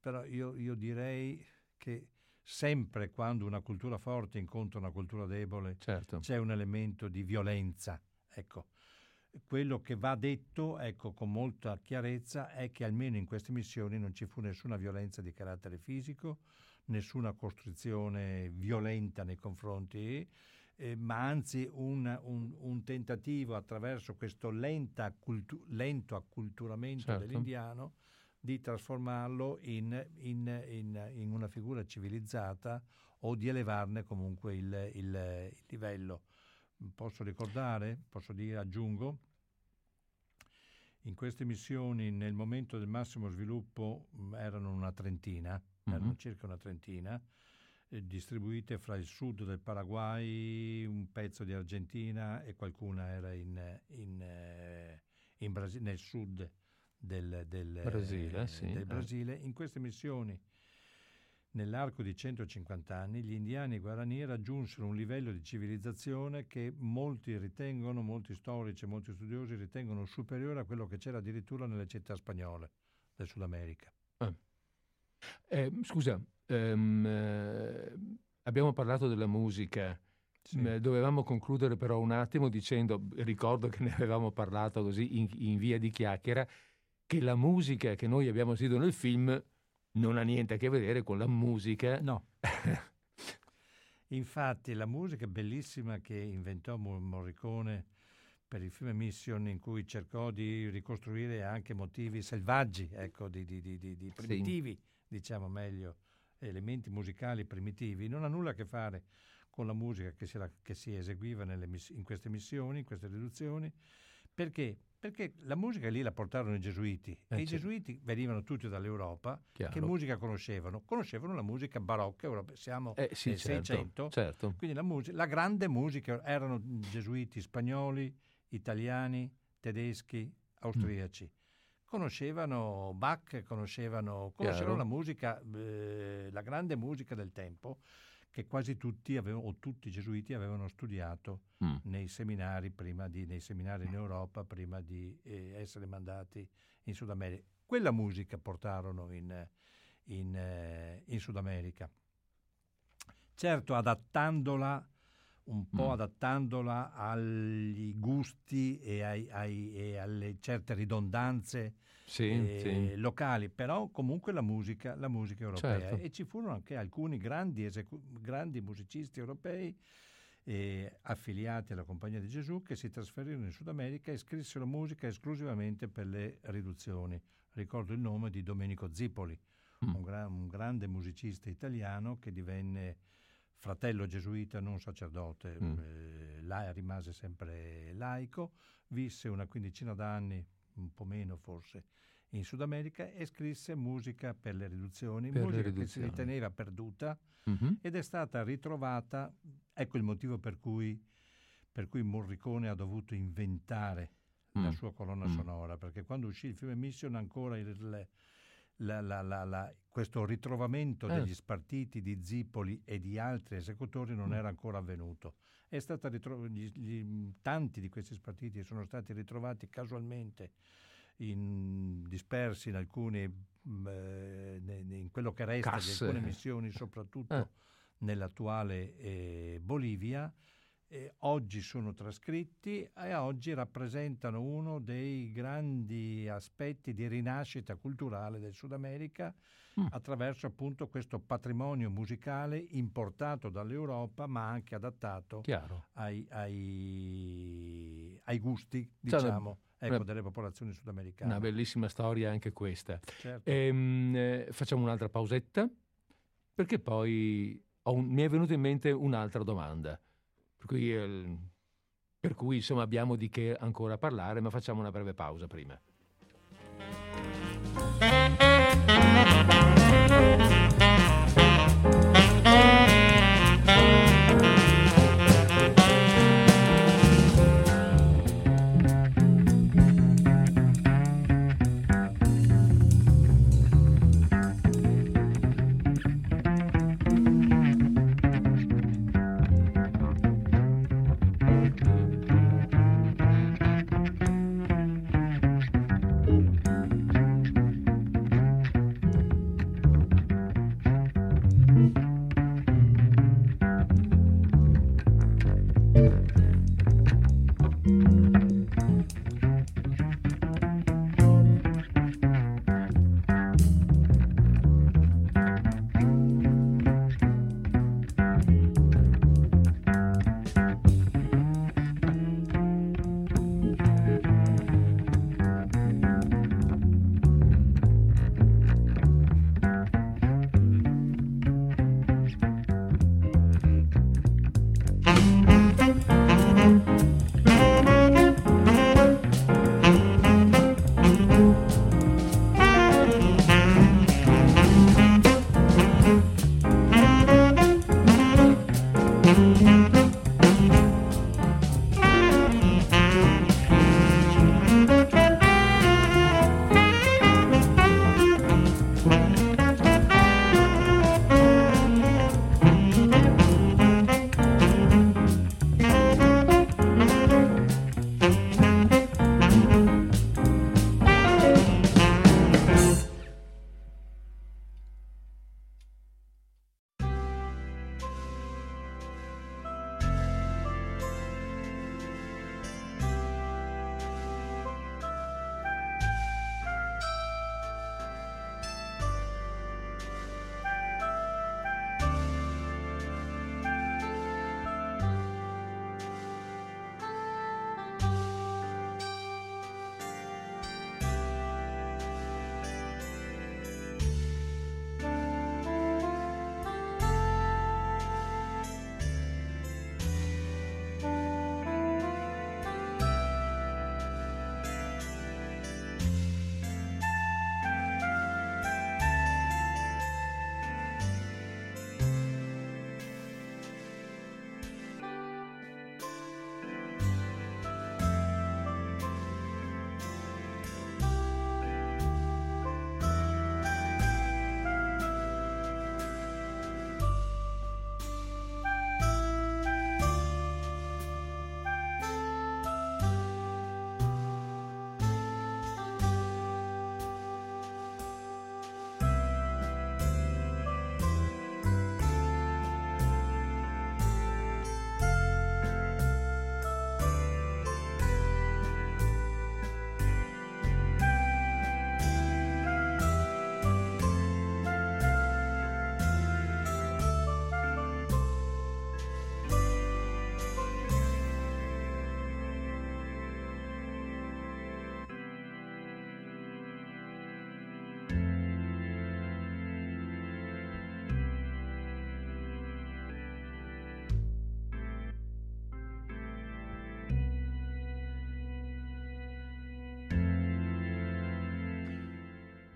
però io, io, direi che sempre quando una cultura forte incontra una cultura debole certo. c'è un elemento di violenza. Ecco, quello che va detto ecco, con molta chiarezza è che almeno in queste missioni non ci fu nessuna violenza di carattere fisico, nessuna costrizione violenta nei confronti, eh, ma anzi un, un, un, tentativo attraverso questo cultu- lento acculturamento certo. dell'indiano di trasformarlo in, in, in, in, una figura civilizzata o di elevarne comunque il, il, il livello. Posso ricordare, posso dire, aggiungo, in queste missioni nel momento del massimo sviluppo mm, erano una trentina, mm-hmm. erano circa una trentina, distribuite fra il sud del Paraguay, un pezzo di Argentina e qualcuna era in, in, eh, in Brasi- nel sud del, del, Brasile, eh, sì, del Brasile. In queste missioni, nell'arco di 150 anni, gli indiani guarani raggiunsero un livello di civilizzazione che molti ritengono, molti storici e molti studiosi ritengono superiore a quello che c'era addirittura nelle città spagnole del Sud America. Ah. Eh, scusa, um, eh, abbiamo parlato della musica. Sì. Dovevamo concludere però un attimo dicendo, ricordo che ne avevamo parlato così in, in via di chiacchiera, che la musica che noi abbiamo sentito nel film non ha niente a che vedere con la musica. No. [LAUGHS] Infatti la musica bellissima che inventò Morricone per il film Mission in cui cercò di ricostruire anche motivi selvaggi, ecco, di, di, di, di primitivi, sì. diciamo meglio, elementi musicali primitivi, non ha nulla a che fare con la musica che si, che si eseguiva miss- in queste missioni, in queste riduzioni, perché? Perché la musica lì la portarono i gesuiti eh, e i gesuiti venivano tutti dall'Europa. Chiaro. Che musica conoscevano? Conoscevano la musica barocca europea, siamo eh, sì, nel certo, 600. Certo. Quindi la, musica, la grande musica erano gesuiti spagnoli, italiani, tedeschi, austriaci. Mm conoscevano Bach, conoscevano, conoscevano la musica, eh, la grande musica del tempo che quasi tutti avevano, o tutti i gesuiti avevano studiato mm. nei seminari prima di, nei seminari in Europa prima di eh, essere mandati in Sud America. Quella musica portarono in, in, eh, in Sud America. Certo, adattandola un po' mm. adattandola agli gusti e, ai, ai, e alle certe ridondanze sì, eh, sì. locali, però comunque la musica, la musica europea. Certo. E ci furono anche alcuni grandi, esecu- grandi musicisti europei eh, affiliati alla Compagnia di Gesù che si trasferirono in Sud America e scrissero musica esclusivamente per le riduzioni. Ricordo il nome di Domenico Zipoli, mm. un, gra- un grande musicista italiano che divenne fratello gesuita, non sacerdote, mm. eh, là rimase sempre laico, visse una quindicina d'anni, un po' meno forse, in Sud America e scrisse musica per le riduzioni, per musica le riduzioni. che si riteneva perduta mm-hmm. ed è stata ritrovata, ecco il motivo per cui, per cui Morricone ha dovuto inventare mm. la sua colonna mm. sonora, perché quando uscì il film Mission ancora il, la, la, questo ritrovamento eh. degli spartiti di Zipoli e di altri esecutori non mm. era ancora avvenuto. Ritro- gli, gli, tanti di questi spartiti sono stati ritrovati casualmente in, dispersi in alcuni mm, eh, in quello che resta Casse. di alcune missioni, soprattutto eh. nell'attuale eh, Bolivia eh, oggi sono trascritti e oggi rappresentano uno dei grandi aspetti di rinascita culturale del Sud America mm. attraverso appunto questo patrimonio musicale importato dall'Europa ma anche adattato ai, ai, ai, gusti diciamo ecco, una, delle popolazioni sudamericane. Una bellissima storia anche questa. Certo. Ehm, eh, facciamo un'altra pausetta perché poi un, mi è venuta in mente un'altra domanda. Per cui, eh, per cui insomma abbiamo di che ancora parlare, ma facciamo una breve pausa prima.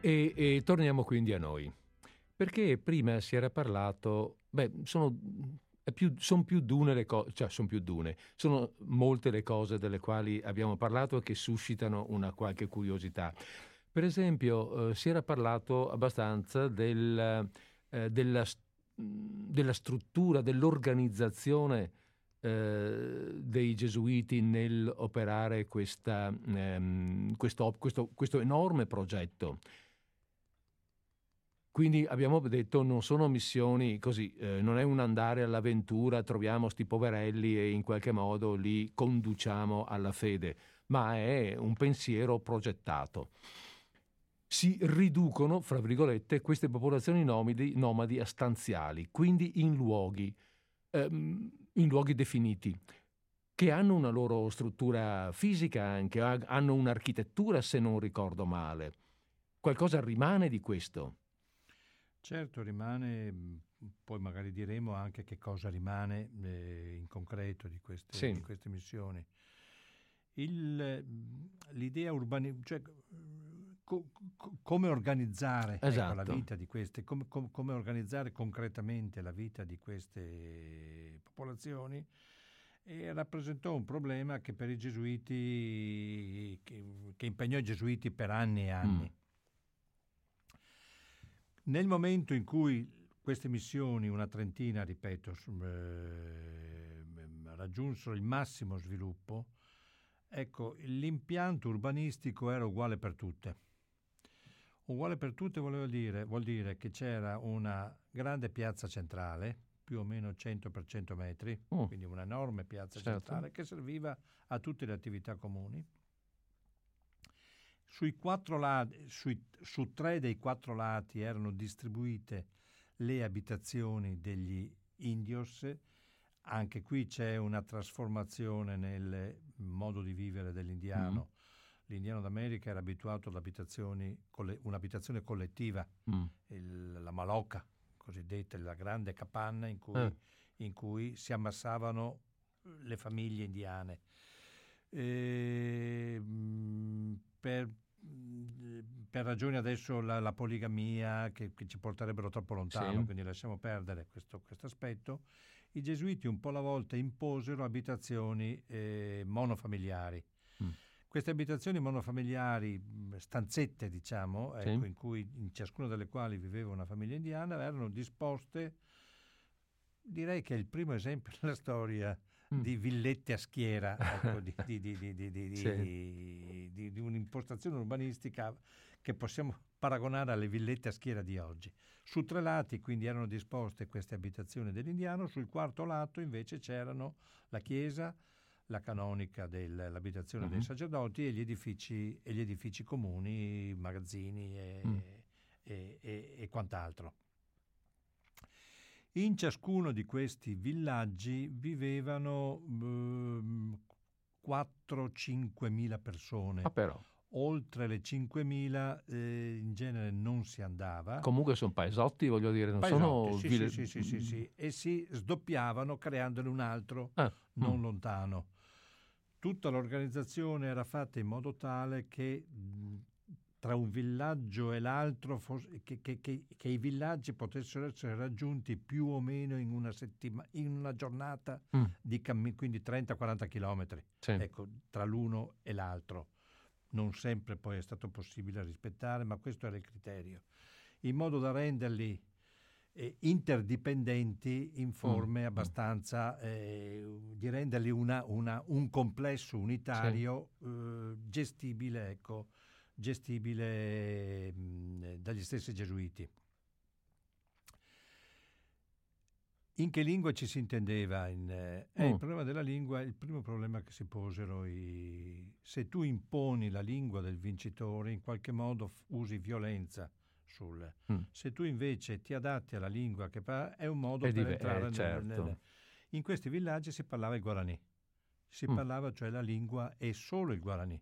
E, e torniamo quindi a noi. Perché prima si era parlato, beh, sono più, sono più dune le cose, cioè sono più dune, sono molte le cose delle quali abbiamo parlato e che suscitano una qualche curiosità. Per esempio, eh, si era parlato abbastanza del, eh, della, della, struttura, dell'organizzazione eh, dei gesuiti nell'operare questa, ehm, questo, questo, questo enorme progetto. Quindi abbiamo detto non sono missioni così, eh, non è un andare all'avventura, troviamo sti poverelli e in qualche modo li conduciamo alla fede, ma è un pensiero progettato. Si riducono, fra virgolette, queste popolazioni nomadi, nomadi a stanziali, quindi in luoghi, ehm, in luoghi definiti che hanno una loro struttura fisica anche, hanno un'architettura se non ricordo male. Qualcosa rimane di questo. Certo, rimane, mhmm, poi magari diremo anche che cosa rimane eh, in concreto di queste, sì. di queste missioni. Il, mhmm, l'idea urbanistica, cioè co, co, come organizzare esatto. ecco, la esatto. vita di queste, com, com, come organizzare concretamente la vita di queste popolazioni e rappresentò un problema che per i gesuiti, che, che impegnò i gesuiti per anni e anni. Mm nel momento in cui queste missioni, una trentina, ripeto, eh, raggiunsero il massimo sviluppo, ecco, l'impianto urbanistico era uguale per tutte. Uguale per tutte dire, vuol dire che c'era una grande piazza centrale, più o meno 100 per 100 metri, oh. quindi un'enorme piazza certo. centrale che serviva a tutte le attività comuni lati, sui, su tre dei quattro lati erano distribuite le abitazioni degli indios, anche qui c'è una trasformazione nel modo di vivere dell'indiano. Mm. L'indiano d'America era abituato ad abitazioni, un'abitazione collettiva, mm. il, la malocca, cosiddetta, la grande capanna in cui, eh. in cui si ammassavano le famiglie indiane. E, ehm, per, per ragioni adesso la, la poligamia che, che, ci porterebbero troppo lontano, sì. quindi lasciamo perdere questo, questo, aspetto, i gesuiti un po' alla volta imposero abitazioni eh, monofamiliari. Mm. Queste abitazioni monofamiliari, stanzette diciamo, sì. ecco, in cui in ciascuna delle quali viveva una famiglia indiana, erano disposte, direi che è il primo esempio nella storia mm. di villette a schiera, ecco, di, [LAUGHS] di, di, sì. di, un'impostazione urbanistica che possiamo paragonare alle villette a schiera di oggi. Su tre lati quindi erano disposte queste abitazioni dell'indiano, sul quarto lato invece c'erano la chiesa, la canonica dell'abitazione uh-huh. dei mm-hmm. sacerdoti e gli edifici, e gli edifici comuni, magazzini e, mm. e, e, e quant'altro. In ciascuno di questi villaggi vivevano eh, 4-5 mila persone. Ah, però. Oltre le 5.000 eh, in genere non si andava. Comunque sono paesotti, voglio dire, non paesotti, sono... Sì, ville... sì, sì, sì, sì, e si sdoppiavano creandone un altro ah, non mm. lontano. Tutta l'organizzazione era fatta in modo tale che tra un villaggio e l'altro, che, che, che, che, i villaggi potessero essere raggiunti più o meno in una, settima, in una giornata mm. di cammino, quindi 30-40 chilometri, sì. ecco, tra l'uno e l'altro. Non sempre poi è stato possibile rispettare, ma questo era il criterio, in modo da renderli eh, interdipendenti in forme mm. mm. abbastanza, eh, di renderli una, una, un complesso unitario sì. eh, gestibile, ecco, gestibile mh, dagli stessi gesuiti. In che lingua ci si intendeva? In, eh, mm. Il problema della lingua è il primo problema che si posero. I, se tu imponi la lingua del vincitore, in qualche modo f- usi violenza sul. Mm. Se tu invece ti adatti alla lingua che fa, è un modo è per div- entrare eh, certo. nel, nel, In questi villaggi si parlava il guarani. Si mm. parlava cioè la lingua e solo il guarani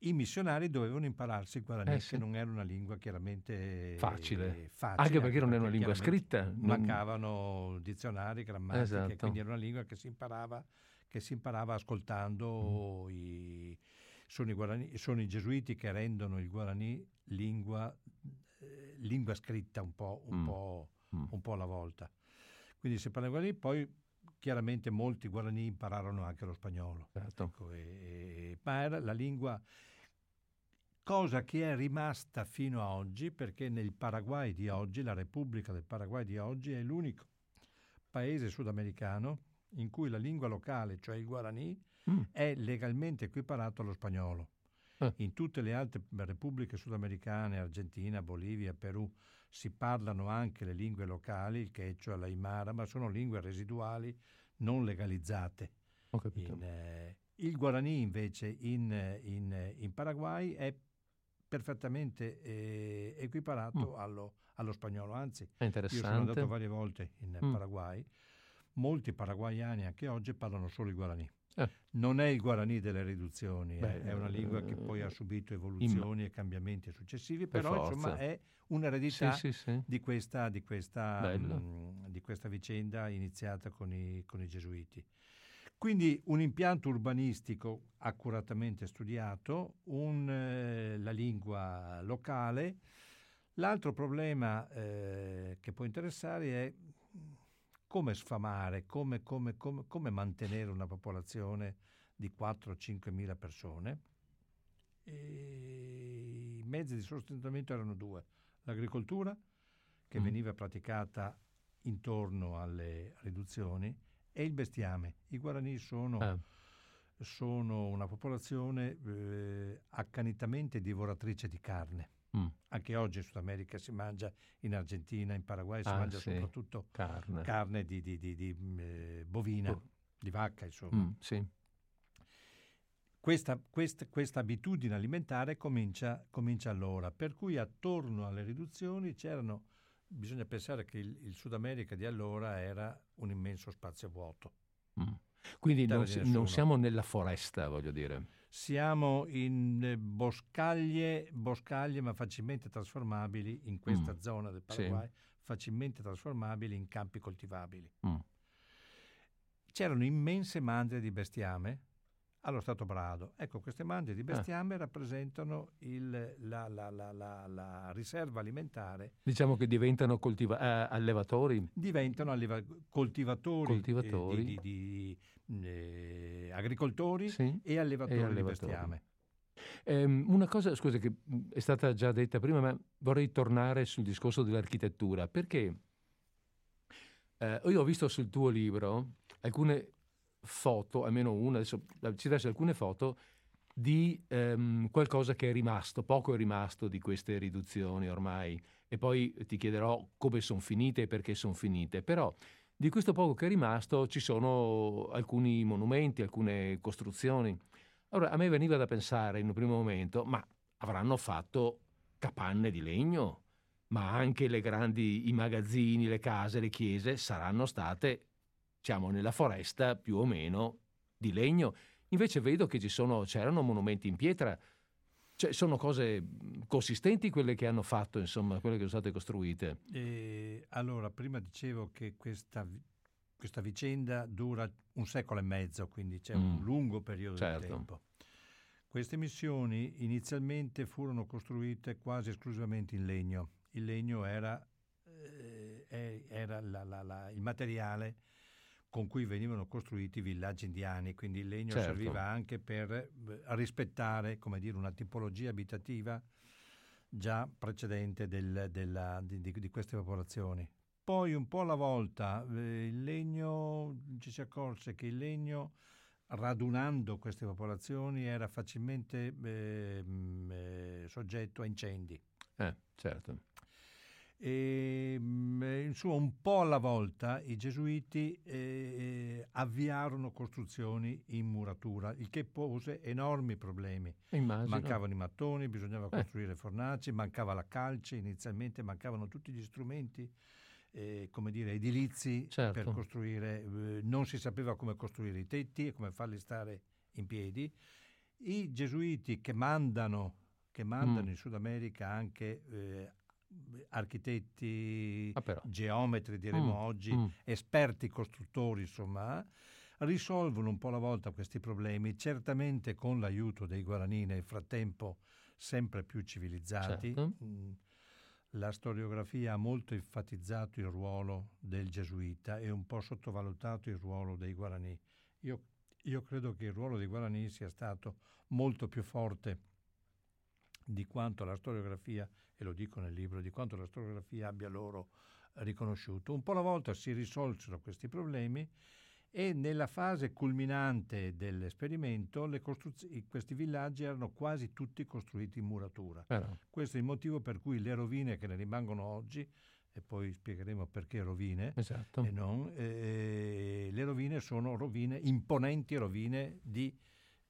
i missionari dovevano impararsi il guarani, eh, sì. che non era una lingua chiaramente facile, facile anche perché non era una lingua scritta. Mancavano non... dizionari, grammatiche, esatto. quindi era una lingua che si imparava, che si imparava ascoltando mm. i... sono i, guarani, sono i gesuiti che rendono il guarani lingua, eh, lingua scritta un po', un, mm. po', mm. un po' alla volta. Quindi si parla di guarani, poi chiaramente molti guarani impararono anche lo spagnolo. Certo. Ecco, e, e, ma era la lingua, cosa che è rimasta fino a oggi, perché nel Paraguay di oggi, la Repubblica del Paraguay di oggi, è l'unico paese sudamericano in cui la lingua locale, cioè il guarani, mm. è legalmente equiparato allo spagnolo. Eh. In tutte le altre repubbliche sudamericane, Argentina, Bolivia, Perù, si parlano anche le lingue locali, il quechua, l'aimara, ma sono lingue residuali non legalizzate. Ho capito. In, eh, il guarani invece in, in, in, Paraguay è perfettamente eh, equiparato mm. allo, allo, spagnolo, anzi io sono andato varie volte in mm. Paraguay, molti paraguayani anche oggi parlano solo il guarani. Eh. Non è il guarani delle riduzioni, Beh, è una lingua che poi ha subito evoluzioni im- e cambiamenti successivi, per però insomma è un'eredità sì, sì, sì. Di, questa, di, questa, mh, di, questa, vicenda iniziata con i, con i gesuiti. Quindi un impianto urbanistico accuratamente studiato, un, eh, la lingua locale. L'altro problema eh, che può interessare è come sfamare, come, come, come, come mantenere una popolazione di 4-5 mila persone. E I mezzi di sostentamento erano due, l'agricoltura che mm. veniva praticata intorno alle riduzioni e il bestiame. I guarani sono, eh. sono una popolazione eh, accanitamente divoratrice di carne. Mm. Anche oggi in Sud America si mangia, in Argentina, in Paraguay si ah, mangia sì. soprattutto carne, carne di, di, di, di eh, bovina, oh. di vacca, insomma. Mm, sì. Questa, questa, questa, abitudine alimentare comincia, comincia, allora, per cui attorno alle riduzioni c'erano, bisogna pensare che il, il Sud America di allora era un immenso spazio vuoto. Mm. Quindi non, non siamo nella foresta, voglio dire. Siamo in eh, boscaglie, boscaglie ma facilmente trasformabili in questa mm. zona del Paraguay, sì. facilmente trasformabili in campi coltivabili. Mm. C'erano immense mandrie di bestiame allo Stato Brado. Ecco, queste mandrie di bestiame ah. rappresentano il, la, la, la, la, riserva alimentare. Diciamo che diventano coltiva- eh, allevatori? Diventano alleva- coltivatori, coltivatori. Eh, di, di, di, eh, agricoltori sì, e, allevatori e, allevatori di bestiame. Eh, una cosa, scusa, che è stata già detta prima, ma vorrei tornare sul discorso dell'architettura, perché eh, io ho visto sul tuo libro alcune foto, almeno una, adesso ci dai alcune foto, di ehm, qualcosa che è rimasto, poco è rimasto di queste riduzioni ormai, e poi ti chiederò come sono finite e perché sono finite, però di questo poco che è rimasto ci sono alcuni monumenti, alcune costruzioni. Allora a me veniva da pensare in un primo momento, ma avranno fatto capanne di legno, ma anche grandi, i magazzini, le case, le chiese saranno state, diciamo, nella foresta più o meno di legno. Invece vedo che ci sono, c'erano monumenti in pietra, cioè, sono cose consistenti quelle che hanno fatto, insomma, quelle che sono state costruite. E allora, prima dicevo che questa, questa, vicenda dura un secolo e mezzo, quindi c'è mm. un lungo periodo certo. di tempo. Queste missioni inizialmente furono costruite quasi esclusivamente in legno. Il legno era, eh, era la, la, la, il materiale con cui venivano costruiti i villaggi indiani, quindi il legno certo. serviva anche per eh, rispettare dire, una tipologia abitativa già precedente del, della, di, di, queste popolazioni. Poi un po' alla volta eh, il legno, ci si accorse che il legno radunando queste popolazioni era facilmente eh, eh, soggetto a incendi. Eh, certo. E, mm, insomma, un po' alla volta i gesuiti eh, avviarono costruzioni in muratura, il che pose enormi problemi. Immagino. Mancavano i mattoni, bisognava eh. costruire fornaci, mancava la calce, inizialmente mancavano tutti gli strumenti eh, come dire, edilizi certo. per costruire, eh, non si sapeva come costruire i tetti e come farli stare in piedi. I gesuiti che mandano, che mandano mm. in Sud America anche eh, architetti, ah, geometri diremo mm, oggi, mm. esperti costruttori insomma, risolvono un po' alla volta questi problemi, certamente con l'aiuto dei Guarani nel frattempo sempre più civilizzati. Certo. Mm, La storiografia ha molto enfatizzato il ruolo del gesuita e un po' sottovalutato il ruolo dei Guarani. Io, io credo che il ruolo dei Guarani sia stato molto più forte di quanto la storiografia, e lo dico nel libro, di quanto la storiografia abbia loro riconosciuto. Un po' alla volta si risolsero questi problemi e nella fase culminante dell'esperimento i- questi villaggi erano quasi tutti costruiti in muratura. Vero. Questo è il motivo per cui le rovine che ne rimangono oggi, e poi spiegheremo perché rovine, Esatto. e non, eh, le rovine sono rovine, imponenti rovine di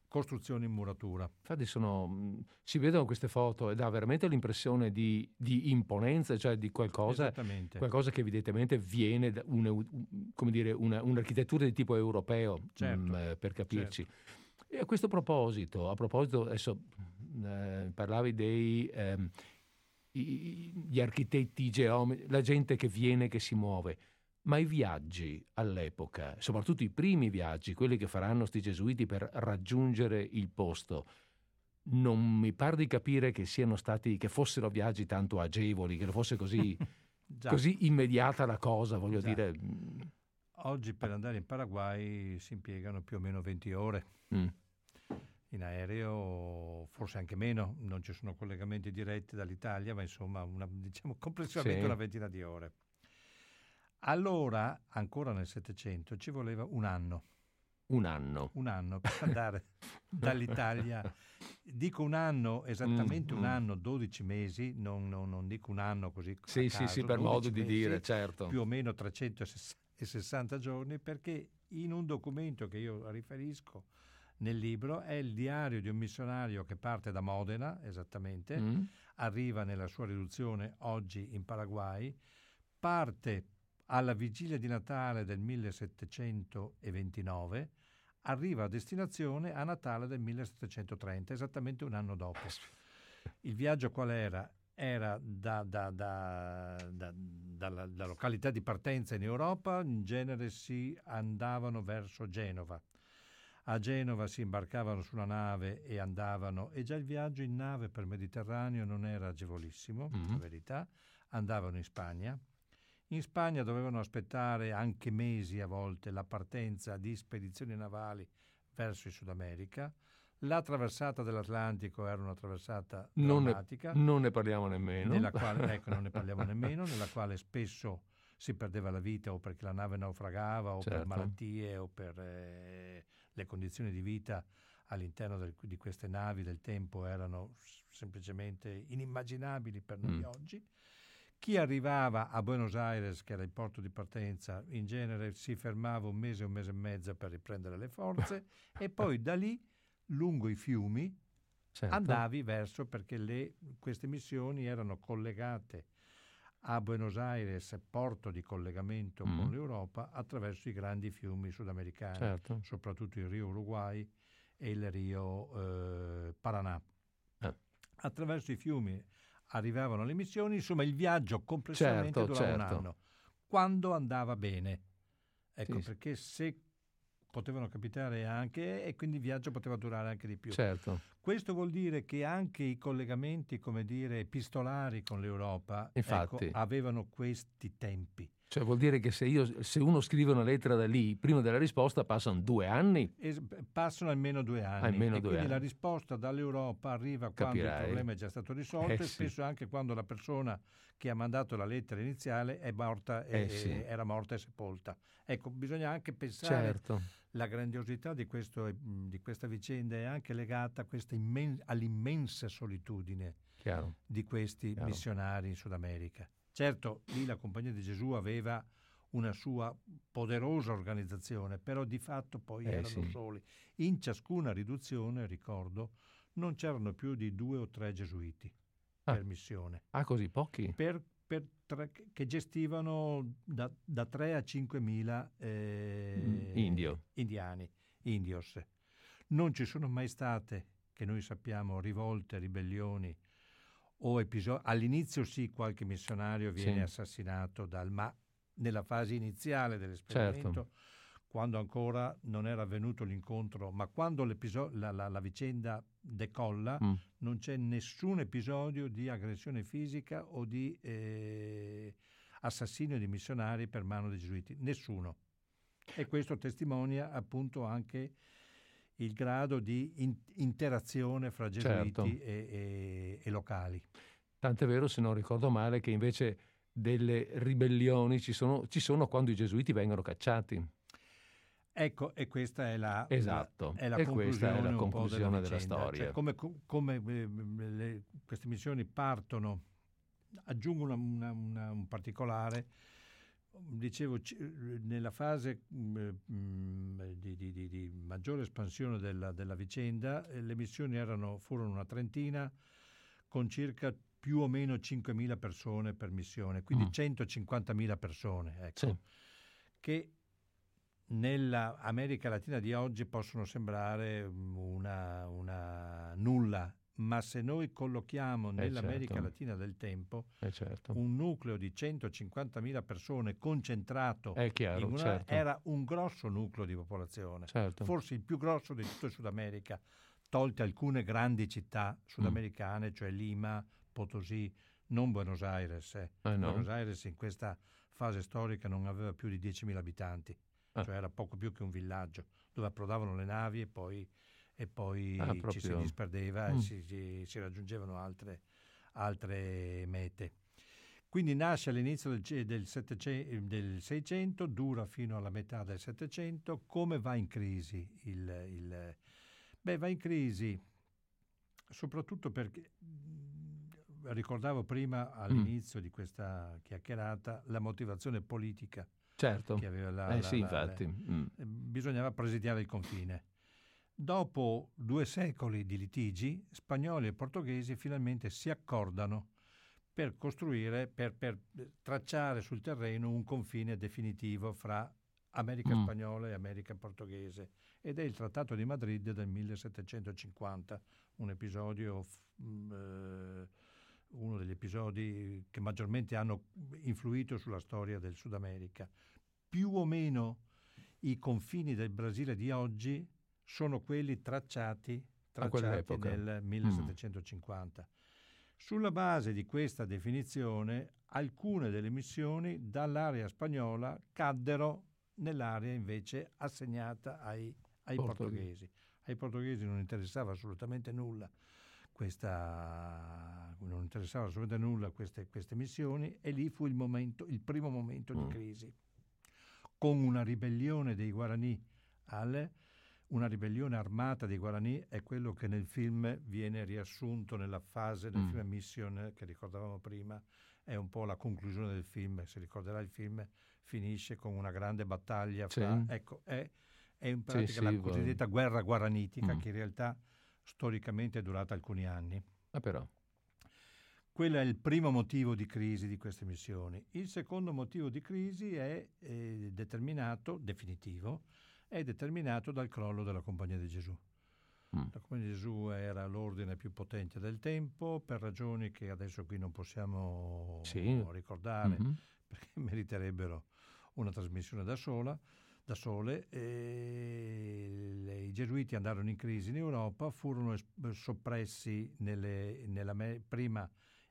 costruzioni in muratura. Infatti sono, mh, si vedono queste foto e dà veramente l'impressione di, di imponenza, cioè di qualcosa, qualcosa che evidentemente viene da un dire, una- un'architettura di tipo europeo, Certo, mh, eh, per capirci. E a questo proposito, a proposito, adesso eh, parlavi dei i- gli architetti, i geometri, la gente che viene, che si muove. Ma i viaggi all'epoca, soprattutto i primi viaggi, quelli che faranno sti gesuiti per raggiungere il posto, non mi pare di capire che siano stati, che fossero viaggi tanto agevoli, che fosse così, [LAUGHS] così immediata la cosa, voglio Già. dire. Oggi per andare in Paraguay si impiegano più o meno 20 ore. mm, In aereo forse anche meno, non ci sono collegamenti diretti dall'Italia, ma insomma una, diciamo complessivamente Sì. una ventina di ore. Allora, ancora nel Settecento, ci voleva un anno, un anno. un anno per andare [LAUGHS] dall'Italia. Dico un anno, esattamente Mm, un mm. anno, 12 mesi, non, non- non dico un anno così. Sì, sì, sì, caso, per 12 modo di mesi, dire, certo. più o meno 360 giorni, perché in un documento che io riferisco nel libro è il diario di un missionario che parte da Modena, esattamente, Mm, arriva nella sua riduzione oggi in Paraguay, parte alla vigilia di Natale del 1729, arriva a destinazione a Natale del 1730, esattamente un anno dopo. Il viaggio qual era? Era da, da- da- da- dalla, da località di partenza in Europa, in genere si andavano verso Genova. A Genova si imbarcavano su una nave e andavano, e già il viaggio in nave per Mediterraneo non era agevolissimo, Mhm. la verità. Andavano in Spagna. In Spagna dovevano aspettare anche mesi a volte la partenza di spedizioni navali verso il Sud America. La traversata dell'Atlantico era una traversata Non ne- drammatica Non ne parliamo nemmeno. quale, [LAUGHS] ecco, non ne parliamo nemmeno, nella quale spesso si perdeva la vita o perché la nave naufragava o per Certo. malattie o per eh, le condizioni di vita all'interno del- di queste navi del tempo erano semplicemente inimmaginabili per noi Mm. oggi. Chi arrivava a Buenos Aires, che era il porto di partenza, in genere si fermava un mese, un mese e mezzo per riprendere le forze [LAUGHS] e poi da lì, lungo i fiumi, Certo. andavi verso perché le- queste missioni erano collegate a Buenos Aires, porto di collegamento Mm. con l'Europa, attraverso i grandi fiumi sudamericani, Certo. soprattutto il Rio Uruguay e il Rio eh, Paranà. Eh. Attraverso i fiumi arrivavano le missioni, insomma il viaggio complessivamente Certo, durava un certo. anno, quando andava bene. Ecco, Sì, perché se potevano capitare anche e quindi il viaggio poteva durare anche di più. Certo. Questo vuol dire che anche i collegamenti, come dire, epistolari con l'Europa Infatti. ecco, avevano questi tempi. Cioè vuol dire che se, io, se uno scrive una lettera da lì, prima della risposta passano due anni. E s- passano almeno due anni. Almeno e due quindi anni. la risposta dall'Europa arriva quando il Capirai. problema è già stato risolto Eh e sì. spesso anche quando la persona che ha mandato la lettera iniziale è morta e, Eh sì. era morta e sepolta. Ecco, bisogna anche pensare Certo. la grandiosità di, questo, mh, di questa vicenda è anche legata a questa immen- all'immensa solitudine Chiaro. di questi Chiaro. missionari in Sud America. Certo, lì la Compagnia di Gesù aveva una sua poderosa organizzazione, però di fatto poi Eh, erano sì. soli. In ciascuna riduzione, ricordo, non c'erano più di due o tre gesuiti Ah. per missione, Ah, così pochi? per, per tre- che gestivano da, da 3 a 5 mila eh, Mm, indio. indiani, indios. Non ci sono mai state, che noi sappiamo, rivolte, ribellioni o episodi. All'inizio sì, qualche missionario viene Sì. assassinato dal... ma nella fase iniziale dell'esperimento Certo. quando ancora non era avvenuto l'incontro, ma quando la, la, la, vicenda decolla mm. non c'è nessun episodio di aggressione fisica o di eh, assassinio di missionari per mano dei gesuiti, nessuno. E questo testimonia appunto anche il grado di in- interazione fra gesuiti certo. e, e, e locali. Tant'è vero, se non ricordo male, che invece delle ribellioni ci sono, ci sono quando i gesuiti vengono cacciati. Ecco, e questa è la, esatto. la, è la e conclusione, è la conclusione della, della, storia. Cioè, come, come eh, le, queste missioni partono, aggiungo una, una, una, un particolare, dicevo, nella fase mh, mm, di, di, di, di, maggiore espansione della, della, vicenda, eh, le missioni erano, furono una trentina con circa più o meno 5.000 persone per missione, quindi mm. 150.000 persone, ecco, sì. che nella America Latina di oggi possono sembrare una, una nulla, ma se noi collochiamo eh nell'America certo. Latina del tempo eh certo. un nucleo di 150.000 persone concentrato chiaro, una, certo. era un grosso nucleo di popolazione, certo. forse il più grosso di tutto il Sud America, tolte alcune grandi città sudamericane, mm. cioè Lima, Potosí, non Buenos Aires. Eh. Eh no. Buenos Aires in questa fase storica non aveva più di 10.000 abitanti, ah. cioè era poco più che un villaggio dove approdavano le navi e poi, e poi ah, ci si disperdeva mm. e si, si, si raggiungevano altre, altre, mete. Quindi nasce all'inizio del, del, 700, del, 600, dura fino alla metà del 700. Come va in crisi? Il, il, beh, va in crisi soprattutto perché ricordavo prima mm. all'inizio mm. di questa chiacchierata la motivazione politica certo. che aveva la, eh, la, sì, la, infatti. Mm. Eh, bisognava presidiare il confine. Dopo due secoli di litigi, spagnoli e portoghesi finalmente si accordano per costruire, per, per tracciare sul terreno un confine definitivo fra America mm. spagnola e America portoghese ed è il Trattato di Madrid del 1750, un episodio mm, eh, uno degli episodi che maggiormente hanno influito sulla storia del Sud America. Più o meno i confini del Brasile di oggi sono quelli tracciati, tracciati nel 1750. Mm. Sulla base di questa definizione, alcune delle missioni dall'area spagnola caddero nell'area invece assegnata ai, ai portoghesi. Ai portoghesi non interessava assolutamente nulla questa, non interessava assolutamente nulla queste, queste missioni e lì fu il, momento, il primo momento mm. di crisi, con una ribellione dei Guarani al, una ribellione armata dei Guarani è quello che nel film viene riassunto nella fase del mm. film Mission che ricordavamo prima, è un po' la conclusione del film, si ricorderà il film finisce con una grande battaglia fra, sì. ecco, è, è in pratica sì, la sì, cosiddetta guerra guaranitica mm. che in realtà storicamente è durata alcuni anni. Ah, però. Quello è il primo motivo di crisi di queste missioni. Il secondo motivo di crisi è, è determinato, definitivo, è determinato dal crollo della Compagnia di Gesù. Mm. La Compagnia di Gesù era l'ordine più potente del tempo per ragioni che adesso qui non possiamo sì. ricordare mm-hmm. perché [LAUGHS] meriterebbero una trasmissione da sola da sole. Le, I gesuiti andarono in crisi in Europa, furono es- soppressi nelle, nella, prima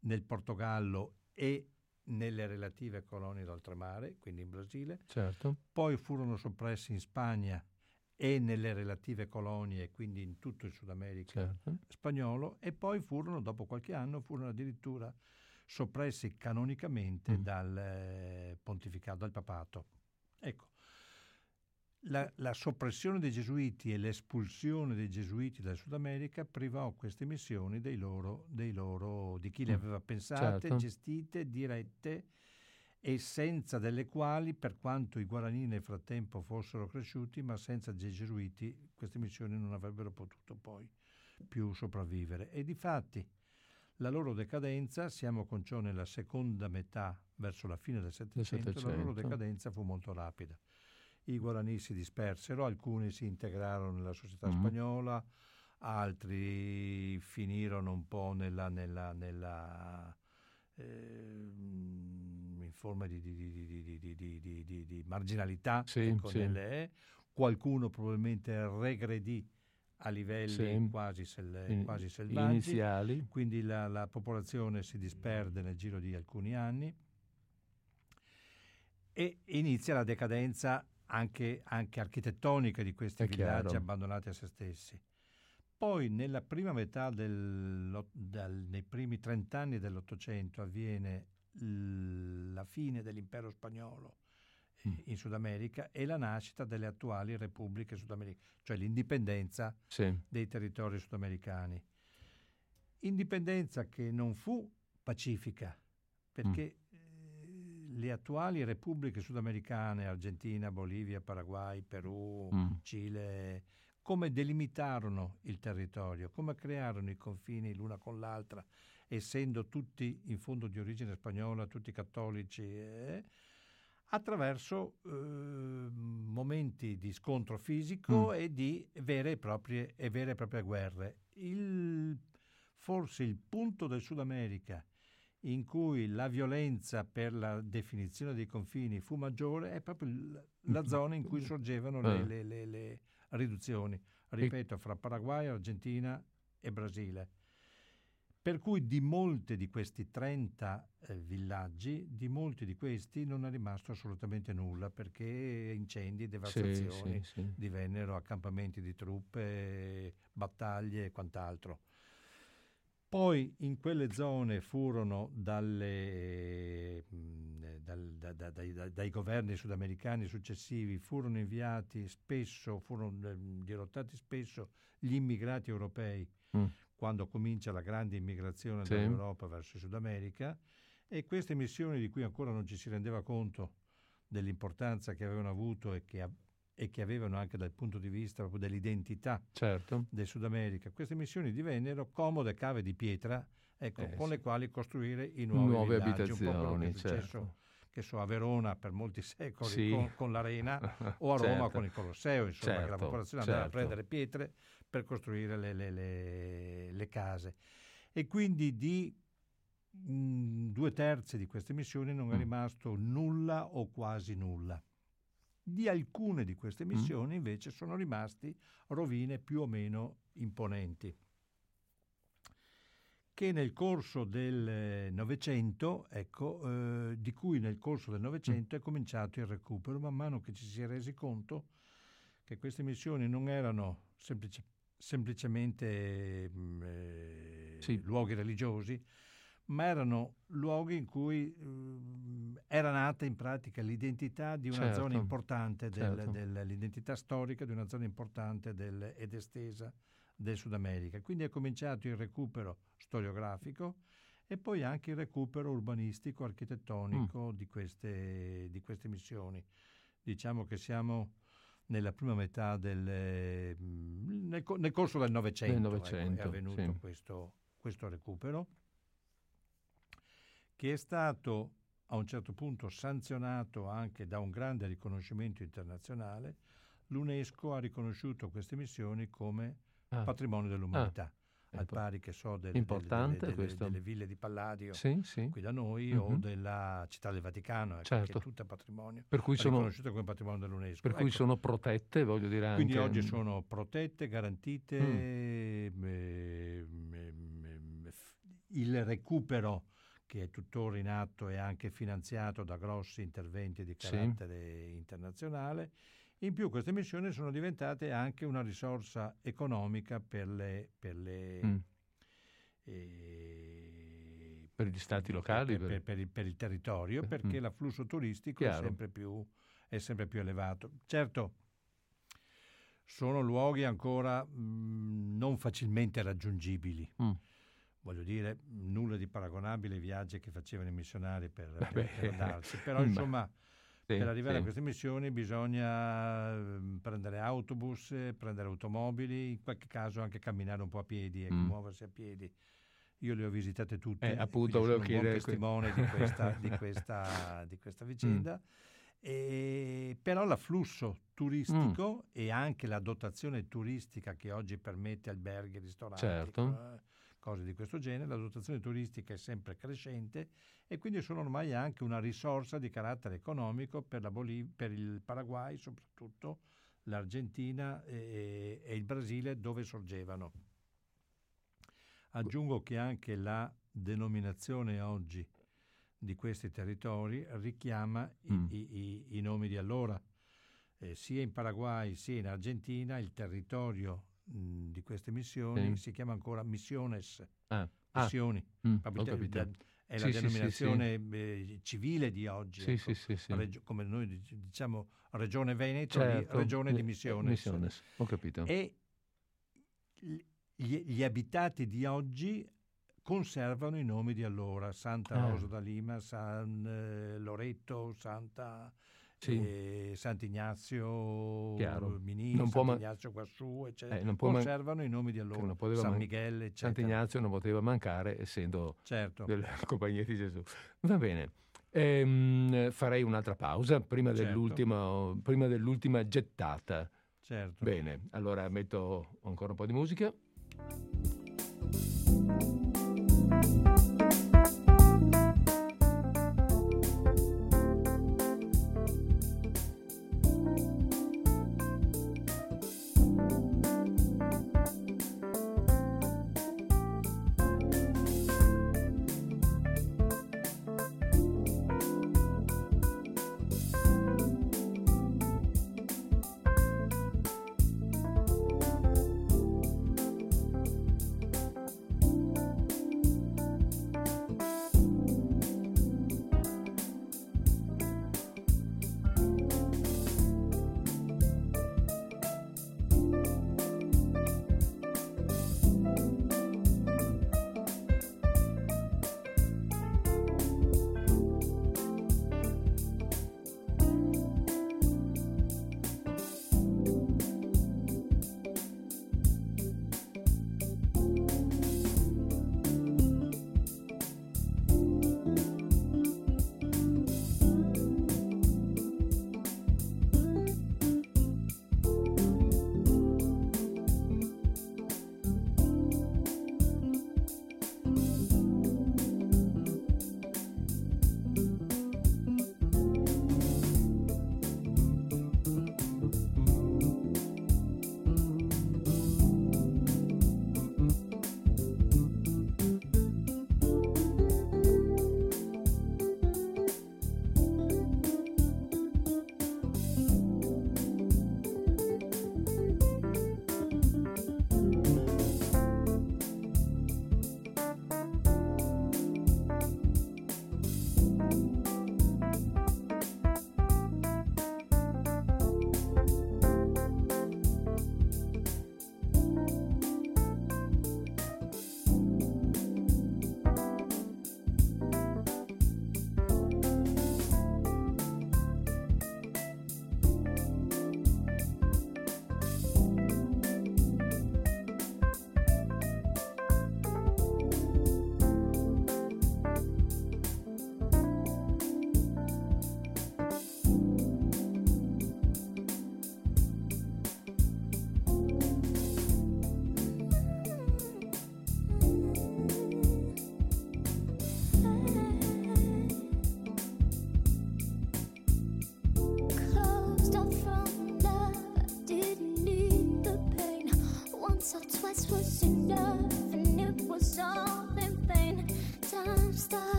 nel Portogallo e nelle relative colonie d'oltremare, quindi in Brasile, certo. poi furono soppressi in Spagna e nelle relative colonie, quindi in tutto il Sud America certo. spagnolo, e poi furono, dopo qualche anno, furono addirittura soppressi canonicamente mm. dal eh, pontificato, dal papato. Ecco, la, la, soppressione dei gesuiti e l'espulsione dei gesuiti dal Sud America privò queste missioni dei loro, dei loro, di chi le mm, aveva pensate, certo. gestite, dirette e senza delle quali, per quanto i guarani nel frattempo fossero cresciuti, ma senza dei gesuiti queste missioni non avrebbero potuto poi più sopravvivere. E di fatti la loro decadenza, siamo con ciò nella seconda metà, verso la fine del Settecento, la loro decadenza fu molto rapida i guarani si dispersero, alcuni si integrarono nella società mm-hmm. spagnola, altri finirono un po' nella, nella, nella, eh, in forma di, di, di marginalità, sì, ecco, sì. Nelle, qualcuno probabilmente regredì a livelli sì. quasi, sel, quasi, selvaggi, iniziali. quindi la, la, popolazione si disperde nel giro di alcuni anni e inizia la decadenza anche, anche architettonica di questi È villaggi chiaro. abbandonati a se stessi. Poi nella prima metà del, del, nei primi trent'anni dell'Ottocento avviene la fine dell'impero spagnolo mm. in Sud America e la nascita delle attuali repubbliche sudamericane, cioè l'indipendenza sì. dei territori sudamericani. Indipendenza che non fu pacifica, perché mm. Le attuali repubbliche sudamericane, Argentina, Bolivia, Paraguay, Perù, mm. Cile, come delimitarono il territorio, come crearono i confini l'una con l'altra, essendo tutti in fondo di origine spagnola, tutti cattolici, eh, attraverso eh, momenti di scontro fisico mm. e di vere e, proprie, e vere e proprie guerre. Il, forse il punto del Sud America in cui la violenza per la definizione dei confini fu maggiore è proprio la zona in cui sorgevano le, le, le, le riduzioni, ripeto, fra Paraguay, Argentina e Brasile. Per cui di molti di questi 30 eh, villaggi, di molti di questi non è rimasto assolutamente nulla perché incendi devastazioni sì, sì, sì. divennero accampamenti di truppe, battaglie e quant'altro. Poi in quelle zone furono dalle, mh, dal, da, da, dai, da, dai, governi sudamericani successivi, furono inviati spesso, furono eh, dirottati spesso gli immigrati europei mm. quando comincia la grande immigrazione sì. dall'Europa verso il Sud America e queste missioni di cui ancora non ci si rendeva conto dell'importanza che avevano avuto e che e che avevano anche dal punto di vista proprio dell'identità certo. del Sud America. Queste missioni divennero comode cave di pietra ecco, eh, con sì. le quali costruire i nuovi nuove villaggi, abitazioni. Un po' certo. che so, a Verona per molti secoli sì. con, con, l'Arena [LAUGHS] o a Roma certo. con il Colosseo, insomma, certo. che la popolazione andava a prendere pietre per costruire le, le, le, le case. E quindi di mh, due terzi di queste missioni non è Mm. rimasto nulla o quasi nulla. Di alcune di queste Mm. missioni invece sono rimasti rovine più o meno imponenti che nel corso del Novecento, ecco, eh, di cui nel corso del Novecento è cominciato il recupero, man mano che ci si è resi conto che queste missioni non erano semplice, semplicemente mh, eh, Sì. luoghi religiosi, ma erano luoghi in cui eh, era nata in pratica l'identità di una Certo, zona importante, del- certo. del- l'identità storica di una zona importante del- ed estesa del Sud America. Quindi è cominciato il recupero storiografico e poi anche il recupero urbanistico, architettonico di, queste, di queste missioni. Diciamo che siamo nella prima metà del... mm, nel, nel corso del Novecento, ecco, è avvenuto sì. questo, questo recupero che è stato a un certo punto sanzionato anche da un grande riconoscimento internazionale. L'UNESCO ha riconosciuto queste missioni come Ah, patrimonio dell'umanità, al ecco. pari che so delle, delle- questo. delle ville di Palladio Sì, sì. qui da noi o Mhm. della città del Vaticano, ecco, che Certo. è tutta patrimonio, Per cui sono, riconosciuta come patrimonio dell'UNESCO. per cui Ecco, sono protette, voglio dire anche. quindi oggi sono protette, garantite, Mm. ehm, ehm, f- il recupero che è tuttora in atto e anche finanziato da grossi interventi di Sì. carattere internazionale. In più queste missioni sono diventate anche una risorsa economica per le... Per le Mm. eh, Per gli stati locali, per, per- il, per il territorio, perché Mm. l'afflusso turistico è sempre, più, è sempre più elevato. Certo, sono luoghi ancora mh, non facilmente raggiungibili. Mm. Voglio dire, nulla di paragonabile ai viaggi che facevano i missionari per, Vabbè. per andarsi. Però, [LAUGHS] Ma- insomma, Sì, per arrivare sì. a queste missioni bisogna ehm, prendere autobus, prendere automobili, in qualche caso anche camminare un po' a piedi e Mm. muoversi a piedi. Io le ho visitate tutte, Eh, e appunto, sono un buon que- testimone di questa, di [LAUGHS] questa- di questa vicenda. E- però l'afflusso turistico Mm. e anche la dotazione turistica che oggi permette alberghi, ristoranti, Certo. eh, cose di questo genere, la dotazione turistica è sempre crescente e quindi sono ormai anche una risorsa di carattere economico per, Boliv- per il Paraguay, soprattutto l'Argentina e, e il Brasile dove sorgevano. Aggiungo che anche la denominazione oggi di questi territori richiama mm. i, i, i, nomi di allora. Eh, sia in Paraguay sia in Argentina il territorio mh, di queste missioni sì. si chiama ancora missiones, ah. ah. missioni. Ah. Mm, è sì, la sì, denominazione eh, civile di oggi, ecco. Regio- come noi diciamo regione Veneto, certo. regione di missiones. missiones. Ho capito. E gli, gli abitati di oggi conservano i nomi di allora, Santa ah. Rosa da Lima, San eh, Loretto, Santa, sì. eh, Sant'Ignazio Minino, Sant'Ignazio man- quassù, eccetera. Eh, conservano man- i nomi di allora, San man- Miguel, eccetera. Sant'Ignazio non poteva mancare essendo certo. della [LAUGHS] Compagnia di Gesù. Va bene. Ehm, farei un'altra pausa prima, certo. dell'ultima, prima dell'ultima gettata. Certo. Bene, allora metto ancora un po' di musica.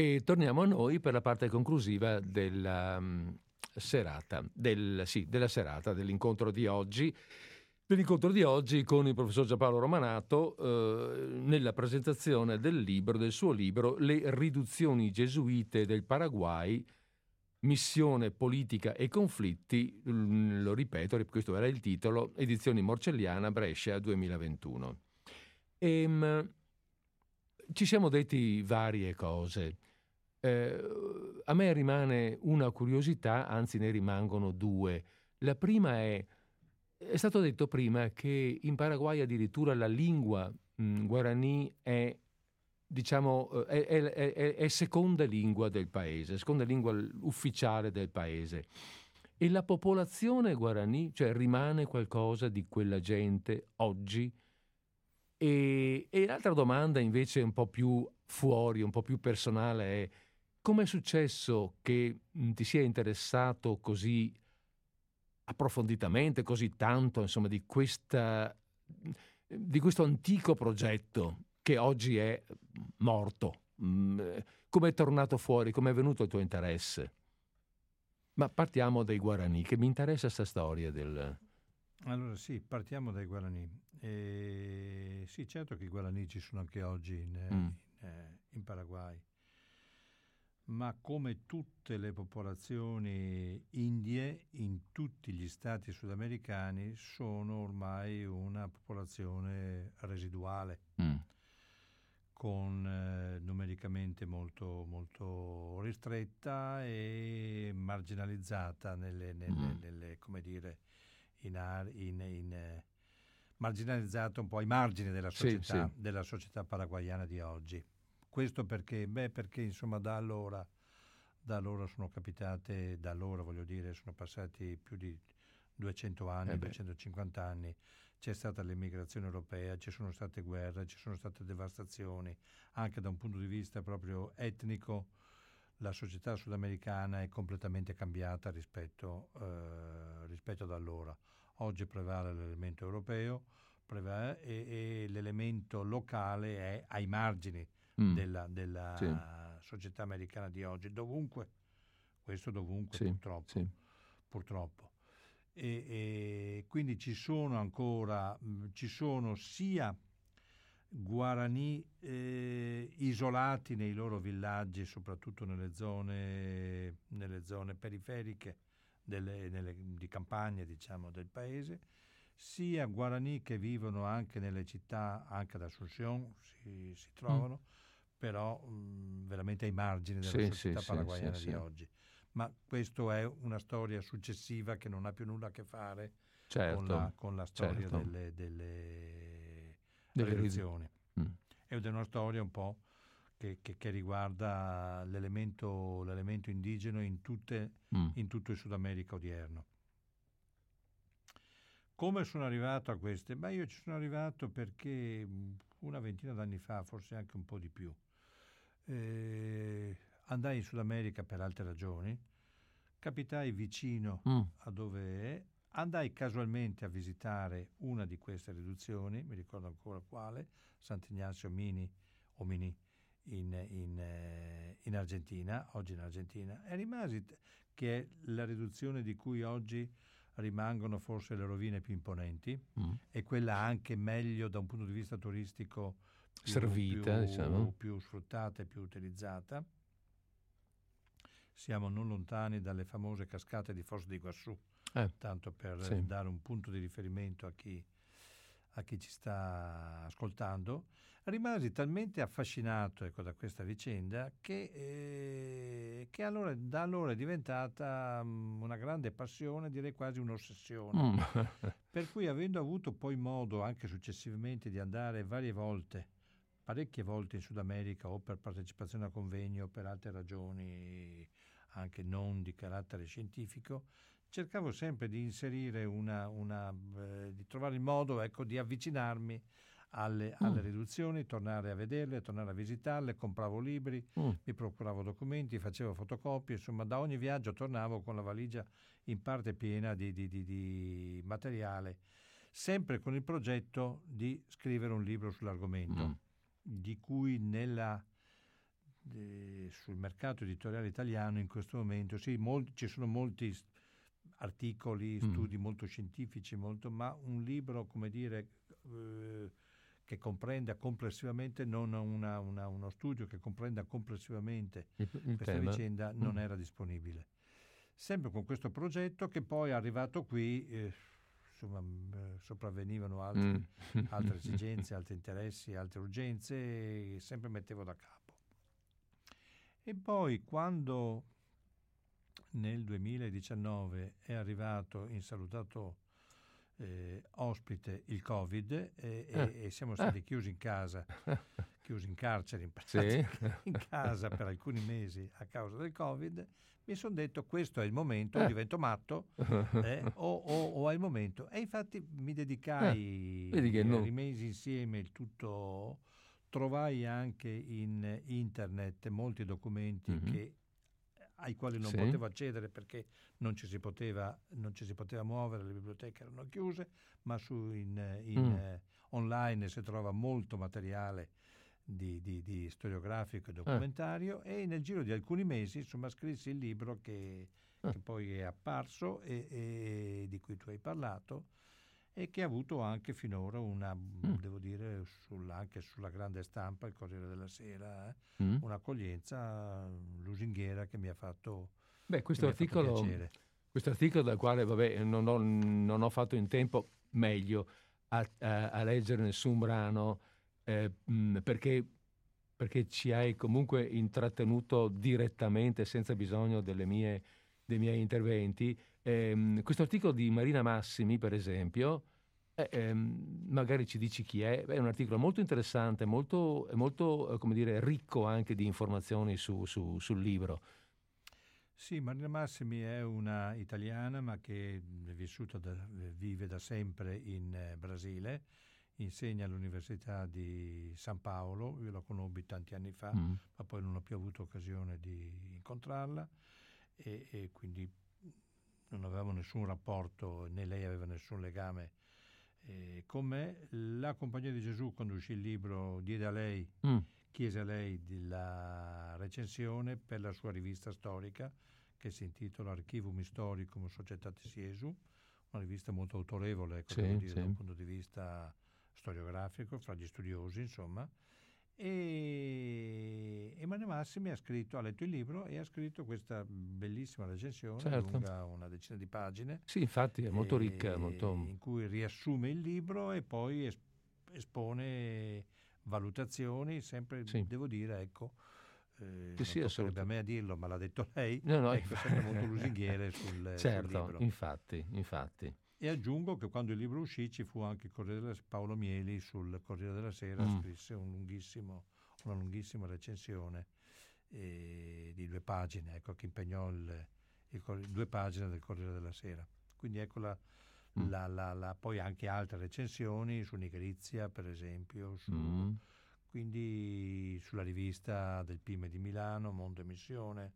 E torniamo a noi per la parte conclusiva della um, serata, del, sì, della serata, dell'incontro di oggi. Dell'incontro di oggi con il professor Giampaolo Romanato eh, nella presentazione del libro, del suo libro Le riduzioni gesuite del Paraguay missione politica e conflitti, mm, lo ripeto, questo era il titolo, edizioni Morcelliana Brescia 2021. E, mh, ci siamo detti varie cose. Eh, a me rimane una curiosità, anzi ne rimangono due. La prima è, è stato detto prima che in Paraguay addirittura la lingua mh, guarani è diciamo, eh, è, è, è, seconda lingua del paese, seconda lingua ufficiale del paese. E la popolazione guarani, cioè rimane qualcosa di quella gente oggi? E, e l'altra domanda invece un po' più fuori, un po' più personale è come è successo che ti sia interessato così approfonditamente, così tanto, insomma, di, questa, di questo antico progetto che oggi è morto. Mm, come è tornato fuori? Come è venuto il tuo interesse? Ma partiamo dai Guarani, che mi interessa questa storia del... Allora sì, partiamo dai Guarani. E, sì, certo che i Guarani ci sono anche oggi in, mm. in, eh, in Paraguay, ma come tutte le popolazioni indie in tutti gli stati sudamericani sono ormai una popolazione residuale. Mm con eh, numericamente molto, molto ristretta e marginalizzata nelle, nelle, mm. nelle come dire, in, in, in eh, marginalizzata un po' ai margini della società, sì, sì. della società paraguayana di oggi. Questo perché? Beh, perché insomma da allora, da allora sono capitate, da allora voglio dire, sono passati più di 200 anni, eh 250 anni, c'è stata l'immigrazione europea, ci sono state guerre, ci sono state devastazioni, anche da un punto di vista proprio etnico la società sudamericana è completamente cambiata rispetto, eh, rispetto ad allora. Oggi prevale l'elemento europeo prevale, e, e, l'elemento locale è ai margini mm. della, della sì. società americana di oggi, dovunque, questo dovunque sì, purtroppo. Sì. purtroppo e, e quindi ci sono ancora, mh, ci sono sia guarani eh, isolati nei loro villaggi, soprattutto nelle zone, nelle zone periferiche delle, nelle, di campagna diciamo, del paese, sia guarani che vivono anche nelle città, anche ad Asunción si, si trovano, mm. Però mh, veramente ai margini della sì, società sì, paraguayana sì, di oggi ma questa è una storia successiva che non ha più nulla a che fare certo, con, la, con, la, storia certo. delle, delle, delle religioni. Mm. Ed è una storia un po' che, che, che riguarda l'elemento, l'elemento, indigeno in, tutte, mm. in tutto il Sud America odierno. Come sono arrivato a queste? Beh, io ci sono arrivato perché una ventina d'anni fa, forse anche un po' di più, eh, andai in Sud America per altre ragioni, capitai vicino mm. a dove è, andai casualmente a visitare una di queste riduzioni, mi ricordo ancora quale, Sant'Ignazio Mini o Mini in, in, eh, in, Argentina, oggi in Argentina, e rimasi, che è la riduzione di cui oggi rimangono forse le rovine più imponenti mm. e quella anche meglio da un punto di vista turistico servita, più, diciamo. più sfruttata e più utilizzata siamo non lontani dalle famose cascate di Foz di Iguassù, eh, tanto per sì. dare un punto di riferimento a chi, a chi ci sta ascoltando. Rimasi talmente affascinato ecco, da questa vicenda che, eh, che allora, da allora è diventata um, una grande passione, direi quasi un'ossessione. Mm. per cui avendo avuto poi modo anche successivamente di andare varie volte parecchie volte in Sud America o per partecipazione a convegni o per altre ragioni anche non di carattere scientifico, cercavo sempre di inserire una, una eh, di trovare il modo ecco, di avvicinarmi alle, mm. alle, riduzioni, tornare a vederle, tornare a visitarle, compravo libri, mm. mi procuravo documenti, facevo fotocopie, insomma da ogni viaggio tornavo con la valigia in parte piena di, di, di, di materiale, sempre con il progetto di scrivere un libro sull'argomento, mm. Di cui nella de, sul mercato editoriale italiano in questo momento, sì, molti, ci sono molti articoli, mm. studi mm. molto scientifici, molto, ma un libro, come dire, eh, che comprenda complessivamente, non una, una, uno studio che comprenda complessivamente il, il questa tema. vicenda, non mm. era disponibile. sempre con questo progetto che poi è arrivato qui, eh, insomma, eh, sopravvenivano altri, mm. [LAUGHS] altre [LAUGHS] esigenze, altri interessi, altre urgenze e sempre mettevo da capo. E poi quando nel 2019 è arrivato insalutato eh, ospite il Covid e, eh. e, siamo stati eh. chiusi in casa, [LAUGHS] chiusi in carcere in, sì. in casa per alcuni mesi a causa del Covid, mi sono detto questo è il momento, eh. divento matto [LAUGHS] eh, o, o, o, è il momento. E infatti mi dedicai, eh. no. rimesi insieme il tutto, trovai anche in internet molti documenti mm-hmm. che ai quali non sì. potevo accedere perché non ci, poteva, non ci, si poteva, muovere, le biblioteche erano chiuse, ma su in, in, mm. eh, online si trova molto materiale di, di, di storiografico e documentario eh. e nel giro di alcuni mesi insomma scrissi il libro che, eh. che poi è apparso e, e, di cui tu hai parlato e che ha avuto anche finora una, mm. devo dire, sulla, anche sulla grande stampa, il Corriere della Sera, eh, mm. un'accoglienza lusinghiera che mi ha fatto Beh, questo articolo, questo articolo dal quale vabbè, non, ho, non ho fatto in tempo meglio a, a, a leggere nessun brano eh, mh, perché, perché, ci hai comunque intrattenuto direttamente senza bisogno mie, dei miei interventi. Eh, questo articolo di Marina Massimi, per esempio, eh, ehm, magari ci dici chi è, è un articolo molto interessante, molto, molto come dire, ricco anche di informazioni su, su, sul libro. Sì, Marina Massimi è una italiana ma che è vissuta da, vive da sempre in eh, Brasile insegna all'Università di San Paolo, io la conobbi tanti anni fa, mm. ma poi non ho più avuto occasione di incontrarla e, e, quindi non avevamo nessun rapporto, né lei aveva nessun legame eh, con me. La Compagnia di Gesù, quando uscì il libro, diede a lei, mm. chiese a lei la recensione per la sua rivista storica che si intitola Archivum Historicum Societatis Jesu, una rivista molto autorevole, ecco, sì, dire, sì. da un punto di vista storiografico fra gli studiosi, insomma. E Emanuele Massimi ha scritto, ha letto il libro e ha scritto questa bellissima recensione, certo. lunga una decina di pagine. Sì, infatti è molto ricca. Molto... In cui riassume il libro e poi espone valutazioni, sempre, sì. devo dire, ecco, eh, sì, sì, a me a dirlo, ma l'ha detto lei, no, no, ecco, sempre molto lusinghiere sul, certo, sul libro. infatti, infatti. E aggiungo che quando il libro uscì ci fu anche della, Paolo Mieli sul Corriere della Sera, mm. scrisse un una lunghissima recensione eh, di due pagine, ecco, che impegnò il, il, due pagine del Corriere della Sera. Quindi ecco la, mm. la, la, poi anche altre recensioni su Nigrizia, per esempio, su, mm. quindi sulla rivista del PIME di Milano, Mondo Emissione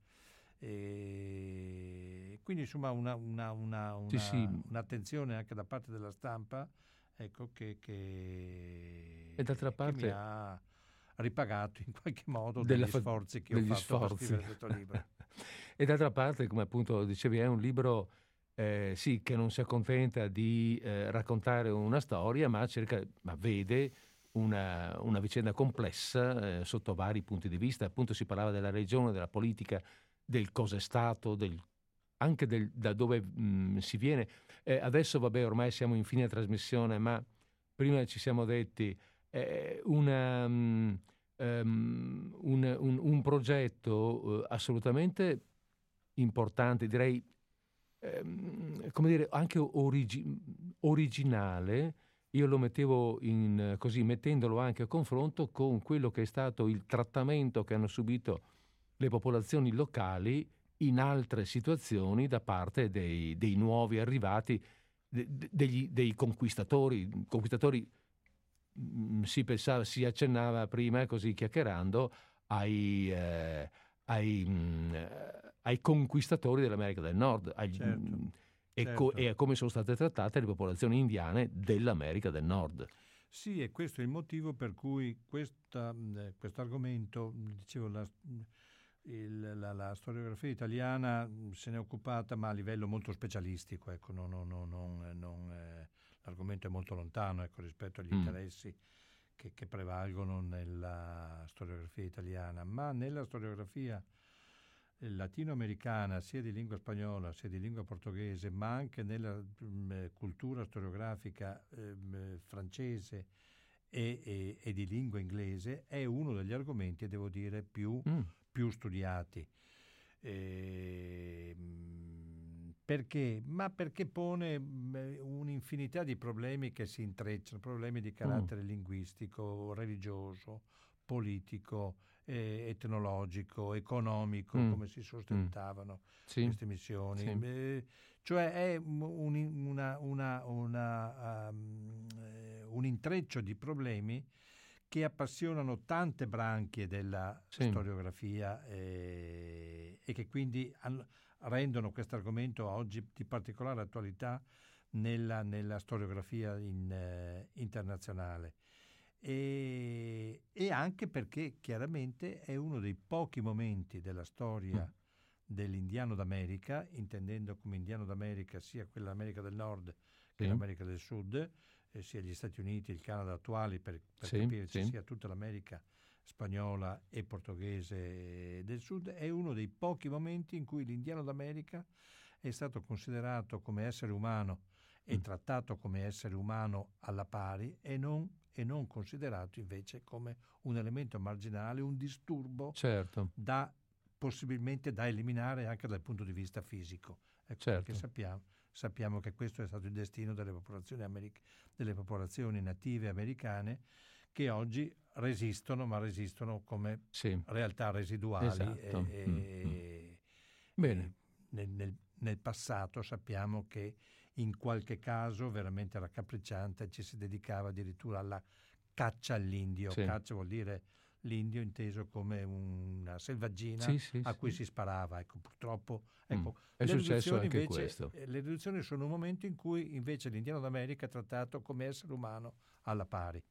e quindi insomma una, una, una, sì, sì. un'attenzione anche da parte della stampa ecco, che, che, e d'altra parte, che mi ha ripagato in qualche modo degli fa- sforzi che ho fatto sforzi. per scrivere questo libro. [LAUGHS] e d'altra parte, come appunto dicevi, è un libro eh, sì, che non si accontenta di eh, raccontare una storia, ma, cerca, ma vede una, una vicenda complessa eh, sotto vari punti di vista. Appunto si parlava della regione, della politica, del cosa è stato, del, anche del, da dove mh, mm, si viene. Eh, adesso, vabbè, ormai siamo in fine trasmissione, ma prima ci siamo detti eh, una, um, um, un, un, un, progetto uh, assolutamente importante, direi, um, come dire, anche origi- originale. Io lo mettevo in, così, mettendolo anche a confronto con quello che è stato il trattamento che hanno subito le popolazioni locali in altre situazioni da parte dei, dei nuovi arrivati, de, degli, dei conquistatori. conquistatori mm, si, pensava, si accennava prima, così chiacchierando, ai, eh, ai, mh, mm, ai, conquistatori dell'America del Nord. Agli, certo, mh, mm, e, certo. co- e, a come sono state trattate le popolazioni indiane dell'America del Nord. Sì, e questo è il motivo per cui questo argomento, dicevo, la, il, la, la, storiografia italiana se ne è occupata ma a livello molto specialistico, ecco, non, non, non, eh, l'argomento è molto lontano ecco, rispetto agli mm. interessi che, che, prevalgono nella storiografia italiana, ma nella storiografia latinoamericana, sia di lingua spagnola sia di lingua portoghese, ma anche nella mh, mm, cultura storiografica eh, francese e, e, e, di lingua inglese, è uno degli argomenti, devo dire, più, mm. Più studiati. E, perché? Ma perché pone un'infinità di problemi che si intrecciano, problemi di carattere mm. linguistico, religioso, politico, eh, etnologico, economico, mm. come si sostentavano mm. sì. queste missioni. Sì. Eh, cioè è un, una, una, una, um, un, intreccio di problemi che appassionano tante branchie della sì. storiografia eh, e che quindi hanno, rendono questo argomento oggi di particolare attualità nella, nella storiografia in, eh, internazionale e, e, anche perché chiaramente è uno dei pochi momenti della storia mm. dell'indiano d'America, intendendo come indiano d'America sia quell'America del Nord che sì. l'America del Sud, eh, sia gli Stati Uniti, il Canada attuali, per, per sì, capirci, sì. sia tutta l'America spagnola e portoghese del Sud, è uno dei pochi momenti in cui l'indiano d'America è stato considerato come essere umano e mm. trattato come essere umano alla pari e non e non considerato invece come un elemento marginale, un disturbo certo. da, possibilmente da eliminare anche dal punto di vista fisico. Ecco, certo. Perché sappiamo, sappiamo, che questo è stato il destino delle popolazioni, americ- delle popolazioni native americane che oggi resistono, ma resistono come sì. realtà residuali. Esatto. E, mm-hmm. Bene. Nel, nel, nel passato sappiamo che in qualche caso veramente raccapricciante ci si dedicava addirittura alla caccia all'indio. Sì. Caccia vuol dire l'indio inteso come una selvaggina sì, sì, a cui si sparava. Ecco, purtroppo ecco, mm. è successo anche invece, questo. Eh, le riduzioni sono un momento in cui invece l'indiano d'America è trattato come essere umano alla pari.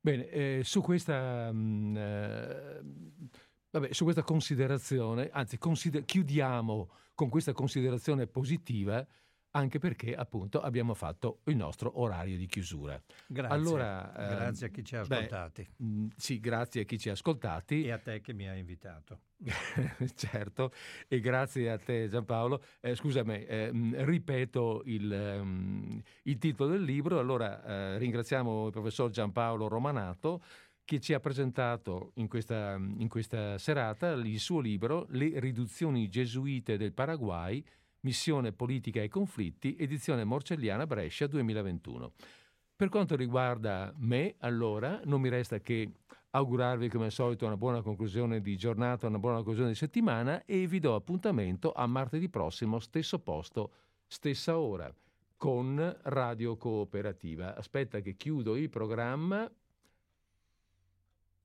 Bene, eh, su questa... Mh, mm, eh, vabbè, su questa considerazione, anzi consider- chiudiamo con questa considerazione positiva anche perché appunto abbiamo fatto il nostro orario di chiusura. Grazie. Allora, grazie a chi ci ha ascoltati. Beh, mm, sì, grazie a chi ci ha ascoltati. E a te che mi hai invitato. [LAUGHS] certo, e grazie a te Giampaolo. Eh, scusami, eh, mm, ripeto il, um, il, titolo del libro. Allora eh, ringraziamo il professor Giampaolo Romanato che ci ha presentato in questa, in questa serata il suo libro Le riduzioni gesuite del Paraguay Missione politica e conflitti, edizione Morcelliana Brescia 2021. Per quanto riguarda me, allora, non mi resta che augurarvi come al solito una buona conclusione di giornata, una buona conclusione di settimana e vi do appuntamento a martedì prossimo, stesso posto, stessa ora, con Radio Cooperativa. Aspetta che chiudo il programma